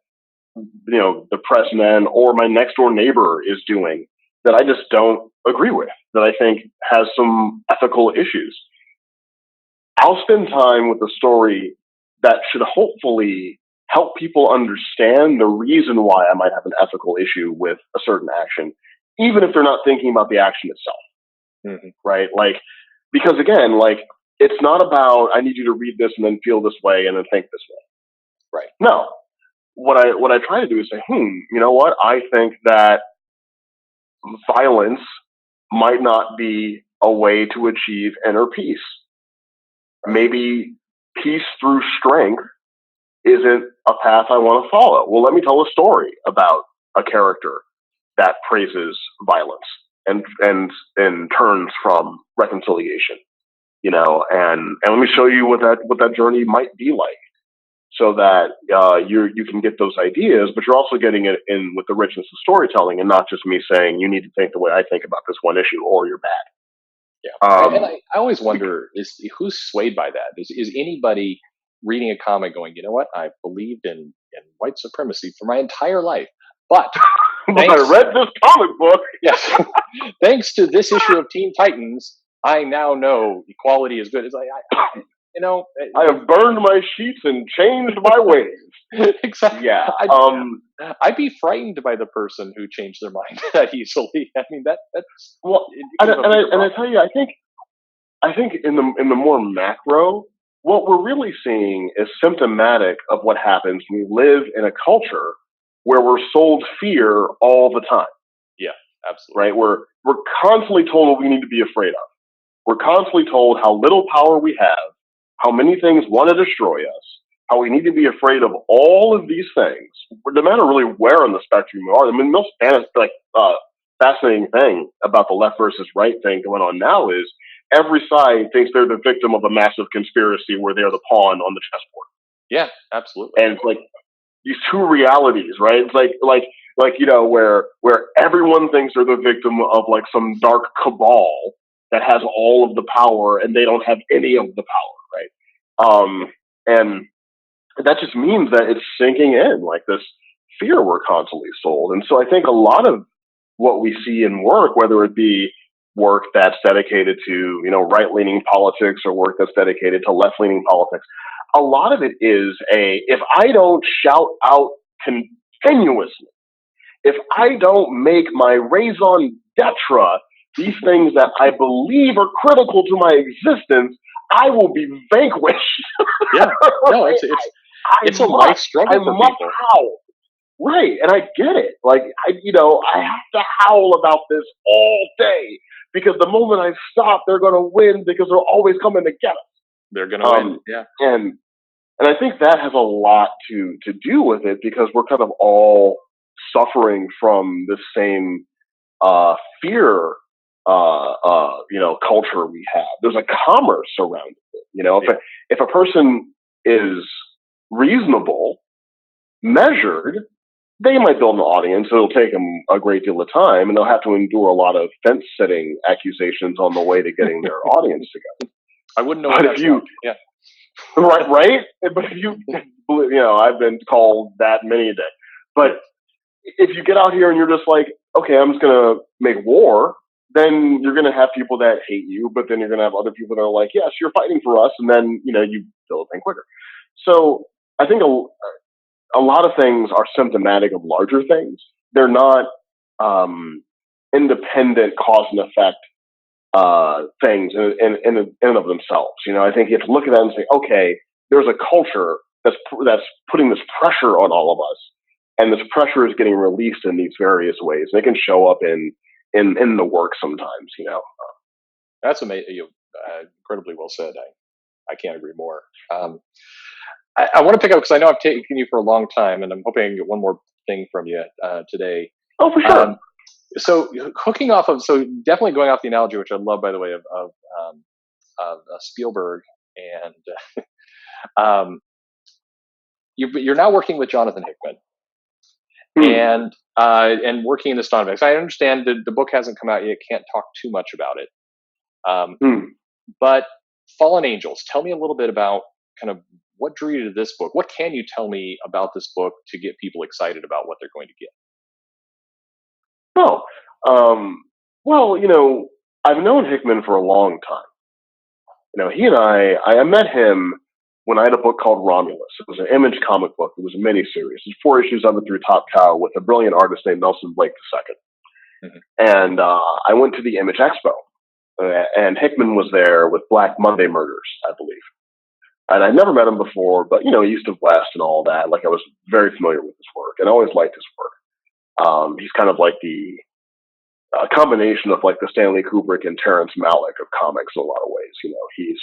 you know the pressman or my next door neighbor is doing that I just don't agree with, that I think has some ethical issues, I'll spend time with a story that should hopefully help people understand the reason why I might have an ethical issue with a certain action, even if they're not thinking about the action itself mm-hmm. right? Like, because again, like, it's not about I need you to read this and then feel this way and then think this way, right? No, what I what I try to do is say, hmm, you know what? I think that violence might not be a way to achieve inner peace. Maybe peace through strength isn't a path I want to follow. Well, let me tell a story about a character that praises violence and and and turns from reconciliation you know and and let me show you what that what that journey might be like so that uh, you you can get those ideas but you're also getting it in with the richness of storytelling and not just me saying you need to think the way i think about this one issue or you're bad. Yeah. Um, and I, I always wonder is who's swayed by that? Is, is anybody reading a comic going you know what? I believed in in white supremacy for my entire life but Thanks, I read this comic book. yes. Thanks to this issue of Teen Titans, I now know equality is good. It's like, I, you know, I have burned my sheets and changed my ways. exactly. Yeah. I'd, um, I'd be frightened by the person who changed their mind that easily. I mean, that that's well, and, and I and I tell you, I think, I think in the in the more macro, what we're really seeing is symptomatic of what happens when we live in a culture where we're sold fear all the time. Yeah, absolutely. Right? We're we're constantly told what we need to be afraid of. We're constantly told how little power we have, how many things want to destroy us, how we need to be afraid of all of these things. No matter really where on the spectrum you are. I mean, the most like uh, fascinating thing about the left versus right thing going on now is every side thinks they're the victim of a massive conspiracy where they're the pawn on the chessboard. Yeah, absolutely. And it's like these two realities, right? It's like like like you know where where everyone thinks they're the victim of like some dark cabal that has all of the power and they don't have any of the power, right? Um, and that just means that it's sinking in like this fear we're constantly sold. And so I think a lot of what we see in work, whether it be work that's dedicated to you know right leaning politics or work that's dedicated to left leaning politics, a lot of it is a if I don't shout out continuously, if I don't make my raison d'etre these things that I believe are critical to my existence, I will be vanquished. Yeah, no, it's it's I it's a must- life struggle I for must people. howl. Right, and I get it. Like I, you know, I have to howl about this all day because the moment I stop, they're going to win because they're always coming to get us. They're gonna Um, win. Yeah, And and I think that has a lot to to do with it because we're kind of all suffering from the same uh, fear, uh, uh, you know, culture we have. There's a commerce around it. You know, if Yeah. a, if a person is reasonable, measured, they might build an audience. It'll take them a great deal of time, and they'll have to endure a lot of fence sitting accusations on the way to getting their audience together. I wouldn't know But what if you-. Yeah, right, right. But if you, you know, I've been called that many a day. But if you get out here and you're just like, okay, I'm just gonna make war, then you're gonna have people that hate you, but then you're gonna have other people that are like, yes, you're fighting for us, and then you know you build a thing quicker. So I think a, a lot of things are symptomatic of larger things. They're not um, independent cause and effect uh, things in, in, in, and of themselves. You know, I think you have to look at that and say, okay, there's a culture that's that's putting this pressure on all of us, and this pressure is getting released in these various ways. And it can show up in in in the work sometimes. You know, that's amazing. You uh, incredibly well said. I I can't agree more. Um, I, I want to pick up because I know I've taken you for a long time, and I'm hoping I can get one more thing from you uh, today. oh for sure. Um, so hooking off of so definitely going off the analogy, which I love by the way of of, um, of uh, Spielberg and um, you, you're now working with Jonathan Hickman Hmm. and uh, and working in the Dawn of X. I understand that the book hasn't come out yet; can't talk too much about it. Um, Hmm. but Fallen Angels, tell me a little bit about kind of what drew you to this book. What can you tell me about this book to get people excited about what they're going to get? Oh, um, well, you know, I've known Hickman for a long time. You know, he and I, I met him when I had a book called Romulus. It was an image comic book. It was a mini series. It was four issues of it through Top Cow with a brilliant artist named Nelson Blake II. Mhm. And uh, I went to the Image Expo, uh, and Hickman was there with Black Monday Murders, I believe. And I'd never met him before, but you know, East of West and all that. Like I was very familiar with his work, and I always liked his work. Um, he's kind of like the uh, combination of like the Stanley Kubrick and Terrence Malick of comics in a lot of ways. You know, he's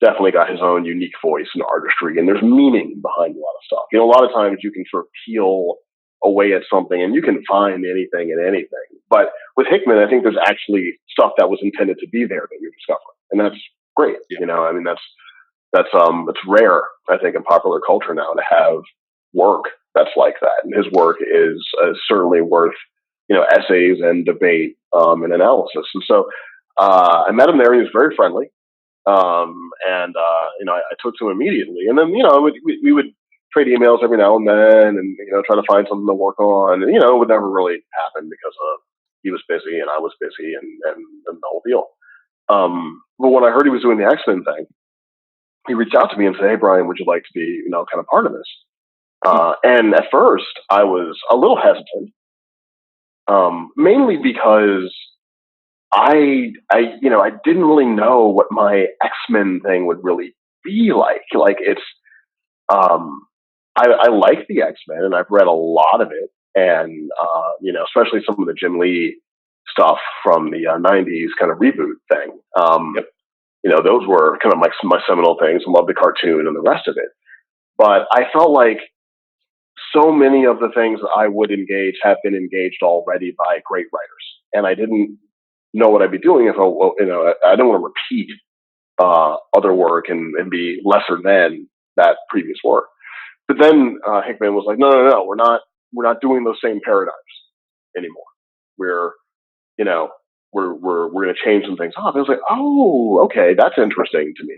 definitely got his own unique voice and artistry, and there's meaning behind a lot of stuff. You know, a lot of times you can sort of peel away at something and you can find anything in anything. But with Hickman, I think there's actually stuff that was intended to be there that you're discovering, and that's great. Yeah. You know, I mean, that's that's um, it's rare, I think, in popular culture now to have work that's like that, and his work is uh, certainly worth you know essays and debate um, and analysis. And so uh, I met him there. He was very friendly, um, and uh, you know I, I took to him immediately. And then you know we, we, would trade emails every now and then, and you know try to find something to work on. And you know it would never really happen because he was busy and I was busy and and, and the whole deal. Um, but when I heard he was doing the X Men thing, he reached out to me and said, "Hey Bryan, would you like to be you know kind of part of this?" Uh, and at first, I was a little hesitant, um, mainly because I, I, you know, I didn't really know what my X Men thing would really be like. Like it's, um, I, I like the X Men, and I've read a lot of it, and uh, you know, especially some of the Jim Lee stuff from the uh, '90s kind of reboot thing. Um, Yep. You know, those were kind of my my seminal things. I love the cartoon and the rest of it, but I felt like so many of the things that I would engage have been engaged already by great writers, and I didn't know what I'd be doing if I, well, you know, I, I don't want to repeat uh, other work and, and be lesser than that previous work. But then uh, Hickman was like, no, no, no, we're not, we're not doing those same paradigms anymore. We're, you know, we're we're we're going to change some things up. I was like, oh, okay, that's interesting to me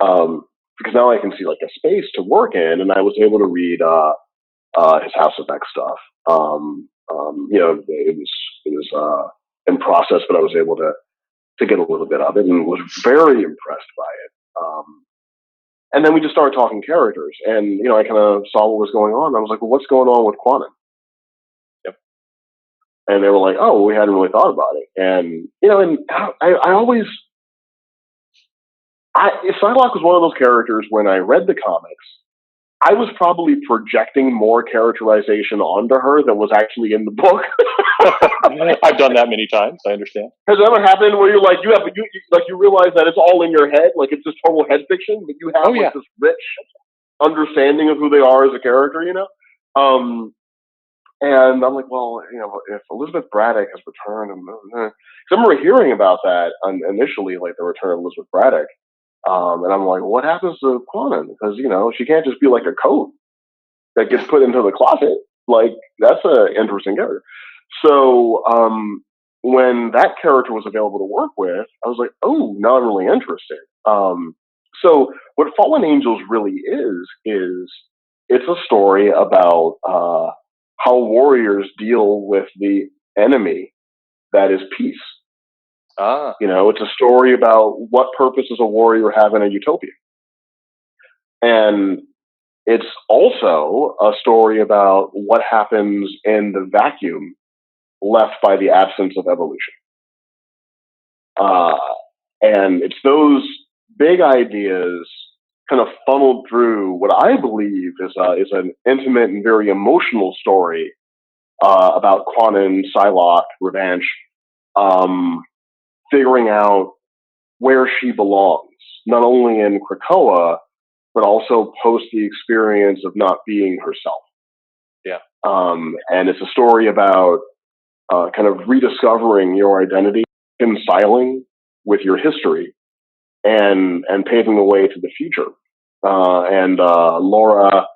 now, um, because now I can see like a space to work in, and I was able to read uh, uh, his House of X stuff. Um, um, you know, it was it was uh, in process, but I was able to to get a little bit of it, and was very impressed by it. Um, and then we just started talking characters, and you know, I kind of saw what was going on. I was like, well, what's going on with Quantum? and they were like, "Oh, we hadn't really thought about it." And you know, and I, I always, I Psylocke was one of those characters when I read the comics. I was probably projecting more characterization onto her than was actually in the book. I've done that many times. I understand. Has it ever happened where you're like you have you, you like you realize that it's all in your head, like it's just total head fiction, but you have Oh, like yeah. this rich understanding of who they are as a character, you know? Um, and I'm like, well, you know, if Elizabeth Braddock has returned, and uh, I remember hearing about that initially, like the return of Elizabeth Braddock, um, and I'm like, what happens to Kwannon? Because you know, she can't just be like a coat that gets put into the closet. Like that's an interesting character. So um, when that character was available to work with, I was like, oh, now I'm really interested. Um, so what Fallen Angels really is is it's a story about uh, how warriors deal with the enemy that is peace. Ah, You know, it's a story about what purpose does a warrior have in a utopia. And it's also a story about what happens in the vacuum left by the absence of evolution. Uh, and it's those big ideas kind of funneled through what I believe is, uh, is an intimate and very emotional story uh, about Kwannon, Psylocke, revenge, um, figuring out where she belongs, not only in Krakoa, but also post the experience of not being herself. Yeah. Um, and it's a story about uh, kind of rediscovering your identity, reconciling with your history, and and paving the way to the future. Uh, and uh, Laura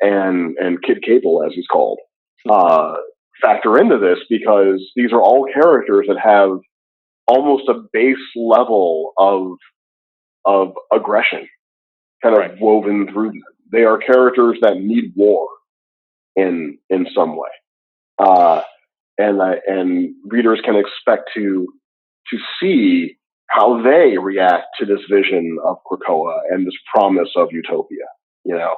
and and Kid Cable, as he's called, uh, factor into this because these are all characters that have almost a base level of of aggression kind of Right. woven through them. They are characters that need war in in some way, uh, and uh, and readers can expect to to see how they react to this vision of Krakoa and this promise of utopia. You know,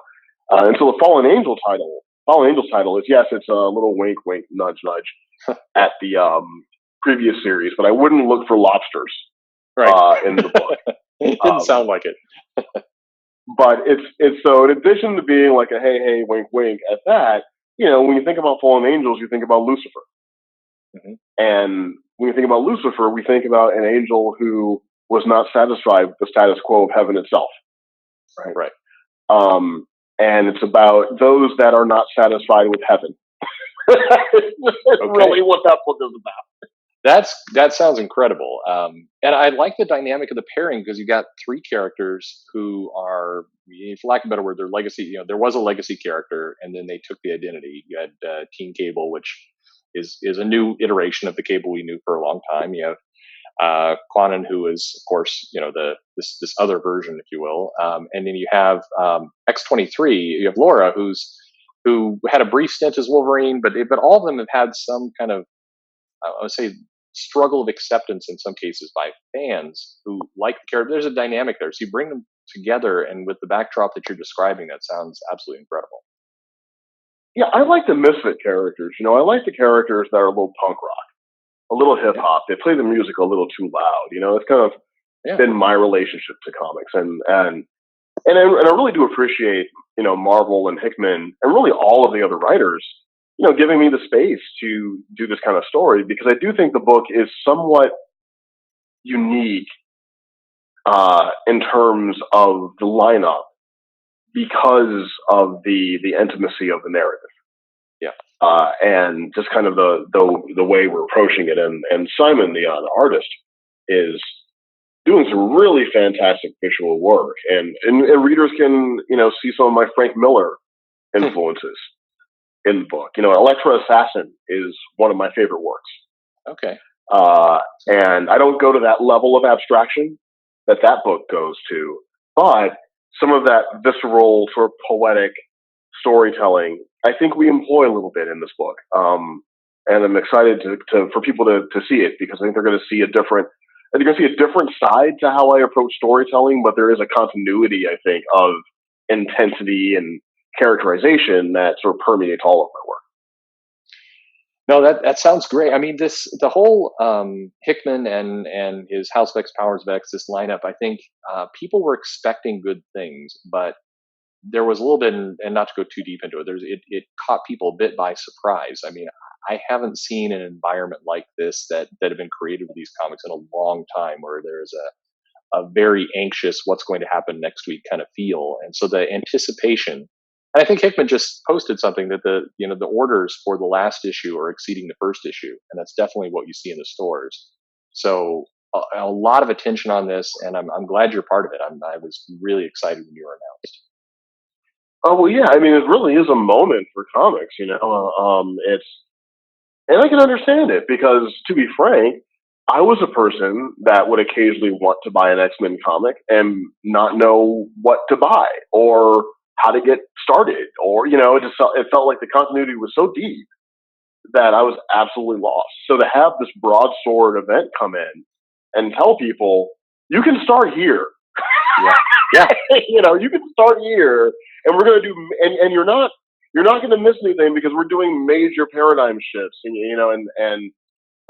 uh, and so the Fallen Angel title, Fallen Angels title is yes, it's a little wink, wink, nudge, nudge at the um, previous series, but I wouldn't look for lobsters right. uh, in the book. it didn't um, sound like it. but it's it's so in addition to being like a hey hey wink wink at that, you know, when you think about fallen angels, you think about Lucifer, Mhm. and when you think about Lucifer, we think about an angel who was not satisfied with the status quo of heaven itself, right? Right. Um, and it's about those that are not satisfied with heaven. It's really what that book is about. That's that sounds incredible, um, and I like the dynamic of the pairing because you got three characters who are, for lack of a better word, their legacy. You know, there was a legacy character, and then they took the identity. You had uh, Teen Cable, which is is a new iteration of the Cable we knew for a long time. You have uh, who is, of course, you know the this this other version, if you will, um, and then you have um, X twenty three. You have Laura, who's who had a brief stint as Wolverine, but but all of them have had some kind of I would say struggle of acceptance in some cases by fans who like the character. There's a dynamic there, so you bring them together, and with the backdrop that you're describing, that sounds absolutely incredible. Yeah, I like the misfit characters. You know, I like the characters that are a little punk rock, a little hip hop. They play the music a little too loud. You know, it's kind of Yeah. been my relationship to comics, and and and I, and I really do appreciate you know Marvel and Hickman and really all of the other writers, you know, giving me the space to do this kind of story because I do think the book is somewhat unique uh, in terms of the lineup because of the the intimacy of the narrative. Yeah. Uh, and just kind of the, the the way we're approaching it, and and Szymon, the, uh, the artist, is doing some really fantastic visual work, and, and and readers can you know see some of my Frank Miller influences in the book. You know, Elektra Assassin is one of my favorite works. Okay, Uh, and I don't go to that level of abstraction that that book goes to, but some of that visceral sort of poetic storytelling, I think we employ a little bit in this book. Um, and I'm excited to, to for people to, to see it because I think they're going to see a different, they're going to see a different side to how I approach storytelling, but there is a continuity, I think, of intensity and characterization that sort of permeates all of my work. No, that that sounds great. I mean, this the whole um, Hickman and and his House of X, Powers of X, this lineup. I think uh, people were expecting good things, but there was a little bit, and not to go too deep into it. There's it it caught people a bit by surprise. I mean, I haven't seen an environment like this that that have been created with these comics in a long time, where there's a a very anxious what's going to happen next week kind of feel, and so the anticipation I think Hickman just posted something that the you know the orders for the last issue are exceeding the first issue, and that's definitely what you see in the stores. So a, a lot of attention on this, and I'm I'm glad you're part of it. I'm, I was really excited when you were announced. Oh well, yeah. I mean, it really is a moment for comics. You know, um, it's and I can understand it because, to be frank, I was a person that would occasionally want to buy an X Men comic and not know what to buy or how to get started, or you know, it just felt, it felt like the continuity was so deep that I was absolutely lost. So to have this broadsword event come in and tell people you can start here, yeah, yeah. you know, you can start here, and we're gonna do, and and you're not you're not gonna miss anything because we're doing major paradigm shifts, and you know, and and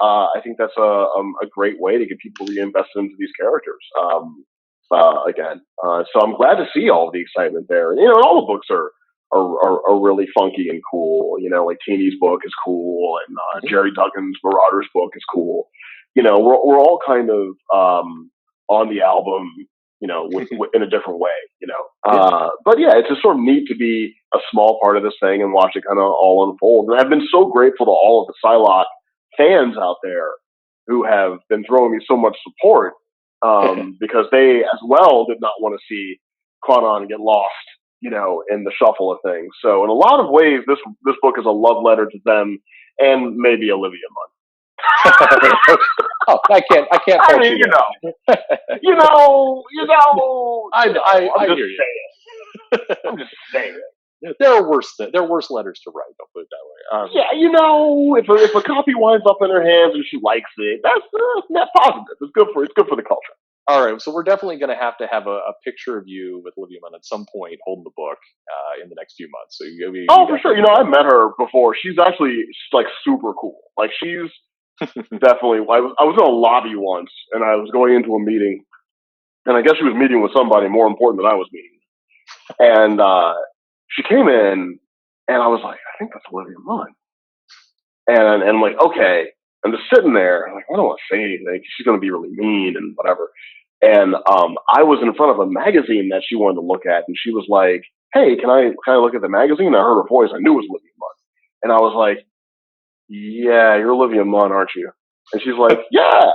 uh, I think that's a um, a great way to get people reinvested into these characters. Um, uh, again. Uh, so I'm glad to see all the excitement there. And, you know, all the books are, are, are, are really funky and cool. You know, like Tini's book is cool, and uh, mm-hmm. Gerry Duggan's Marauders book is cool. You know, we're we're all kind of um, on the album, you know, with, with, in a different way. You know, uh, but yeah, it's just sort of neat to be a small part of this thing and watch it kind of all unfold. And I've been so grateful to all of the Psylocke fans out there who have been throwing me so much support um, because they as well did not want to see Kwannon get lost, you know, in the shuffle of things. So in a lot of ways, this this book is a love letter to them and maybe Olivia Munn. oh, I can't, I can't. I mean, you, you know, you know, you know. I, I, I just hear you. I'm just saying. There are worse th- there are worse letters to write. Don't put it that way. Um, yeah, you know, if a, if a copy winds up in her hands and she likes it, that's uh, net positive. It's good for it's good for the culture. All right, so we're definitely going to have to have a, a, picture of you with Olivia Munn at some point holding the book uh, in the next few months. So you, we, oh, for sure. You know, I met her before. She's actually like super cool. Like she's definitely. I was I was in a lobby once, and I was going into a meeting, and I guess she was meeting with somebody more important than I was meeting, and uh, she came in and I was like, I think that's Olivia Munn. And, and I'm like, okay. I'm just sitting there. I'm like, I don't want to say anything. She's going to be really mean and whatever. And um, I was in front of a magazine that she wanted to look at, and she was like, "Hey, can I can I look at the magazine?" And I heard her voice. I knew it was Olivia Munn, and I was like, "Yeah, you're Olivia Munn, aren't you?" And she's like, "Yeah."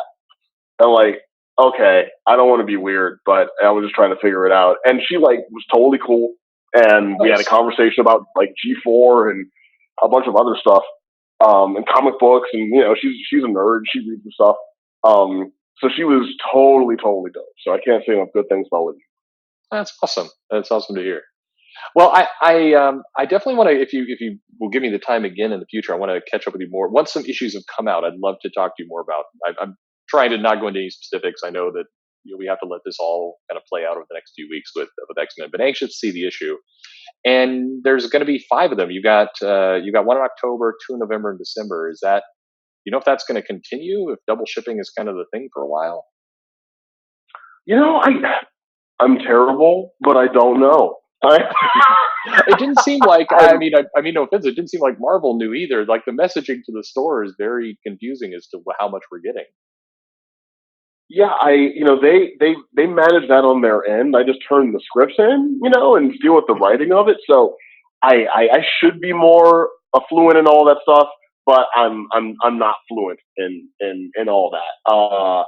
I'm like, "Okay, I don't want to be weird, but I was just trying to figure it out." And she like was totally cool and we had a conversation about like G4 and a bunch of other stuff, um, and comic books, and you know, she's she's a nerd. She reads the stuff. Um, so she was totally, totally dope. So I can't say enough good things about Libby. That's awesome. That's awesome to hear. Well, I I, um, I definitely want to if you if you will give me the time again in the future, I want to catch up with you more. Once some issues have come out, I'd love to talk to you more about. I, I'm trying to not go into any specifics. I know that you know, we have to let this all kind of play out over the next few weeks with with X Men. But anxious to see the issue, and there's going to be five of them. You got uh, you got one in October, two in November, and December. Is that you know if that's going to continue? If double shipping is kind of the thing for a while? You know, I I'm terrible, but I don't know. it didn't seem like I mean I, I, mean no offense it didn't seem like Marvel knew either like the messaging to the store is very confusing as to how much we're getting yeah, I you know they they they manage that on their end. I just turn the scripts in, you know, and deal with the writing of it. So I I, I should be more fluent in all that stuff, but I'm I'm I'm not fluent in in in all that. Uh,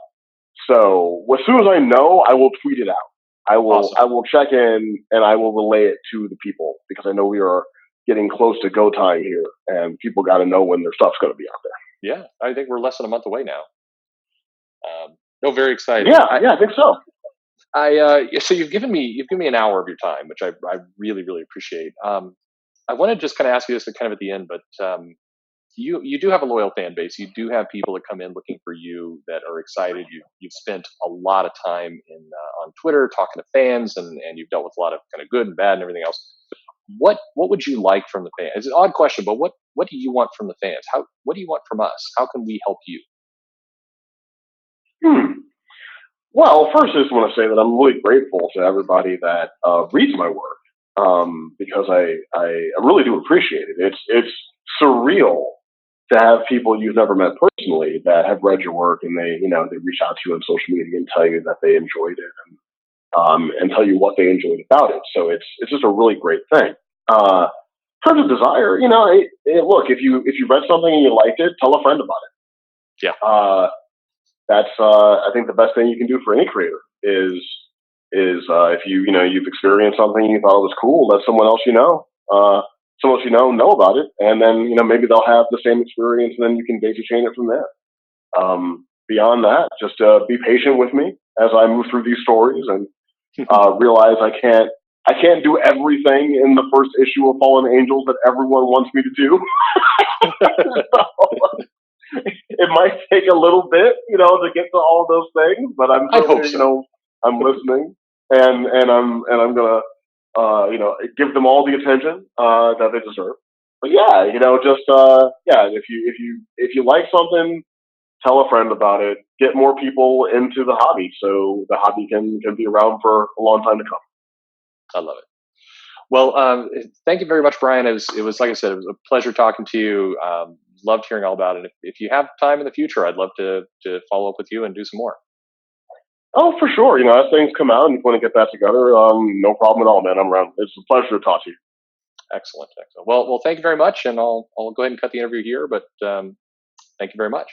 so as soon as I know, I will tweet it out. I will awesome. I will check in and I will relay it to the people because I know we are getting close to go time here, and people got to know when their stuff's going to be out there. Yeah, I think we're less than a month away now. Um, no, very excited. Yeah, I, yeah, I think so. I uh, so you've given me you've given me an hour of your time, which I I really really appreciate. Um, I want to just kind of ask you this kind of at the end, but um, you you do have a loyal fan base. You do have people that come in looking for you that are excited. You you've spent a lot of time in uh, on Twitter talking to fans, and and you've dealt with a lot of kind of good and bad and everything else. what what would you like from the fans? It's an odd question, but what what do you want from the fans? How what do you want from us? How can we help you? Hmm. Well, first, I just want to say that I'm really grateful to everybody that uh, reads my work um, because I, I really do appreciate it. It's it's surreal to have people you've never met personally that have read your work and they you know they reach out to you on social media and tell you that they enjoyed it and um, and tell you what they enjoyed about it. So it's it's just a really great thing. Uh, in terms of desire, you know, it, it, look if you if you read something and you liked it, tell a friend about it. Yeah. Uh, that's uh, I think the best thing you can do for any creator is is uh, if you you know you've experienced something you thought it was cool, let someone else you know, uh, someone else you know know about it, and then you know maybe they'll have the same experience, and then you can daisy chain it from there. Um, beyond that, just uh, be patient with me as I move through these stories and uh, realize I can't I can't do everything in the first issue of Fallen Angels that everyone wants me to do. so, it might take a little bit, you know, to get to all those things, but I'm I hope so. so. you know I'm listening and and I'm and I'm gonna uh, you know give them all the attention uh, that they deserve. But yeah, you know, just uh, yeah, if you if you if you like something, tell a friend about it. Get more people into the hobby so the hobby can can be around for a long time to come. I love it. Well, um, thank you very much, Bryan. It was, it was like I said, it was a pleasure talking to you. Um, loved hearing all about it. If, if you have time in the future, I'd love to to follow up with you and do some more. Oh, for sure. You know, as things come out and you want to get that together, um, no problem at all, man. I'm around. It's a pleasure to talk to you. Excellent, excellent. Well, well, thank you very much, and I'll I'll go ahead and cut the interview here. But um, thank you very much.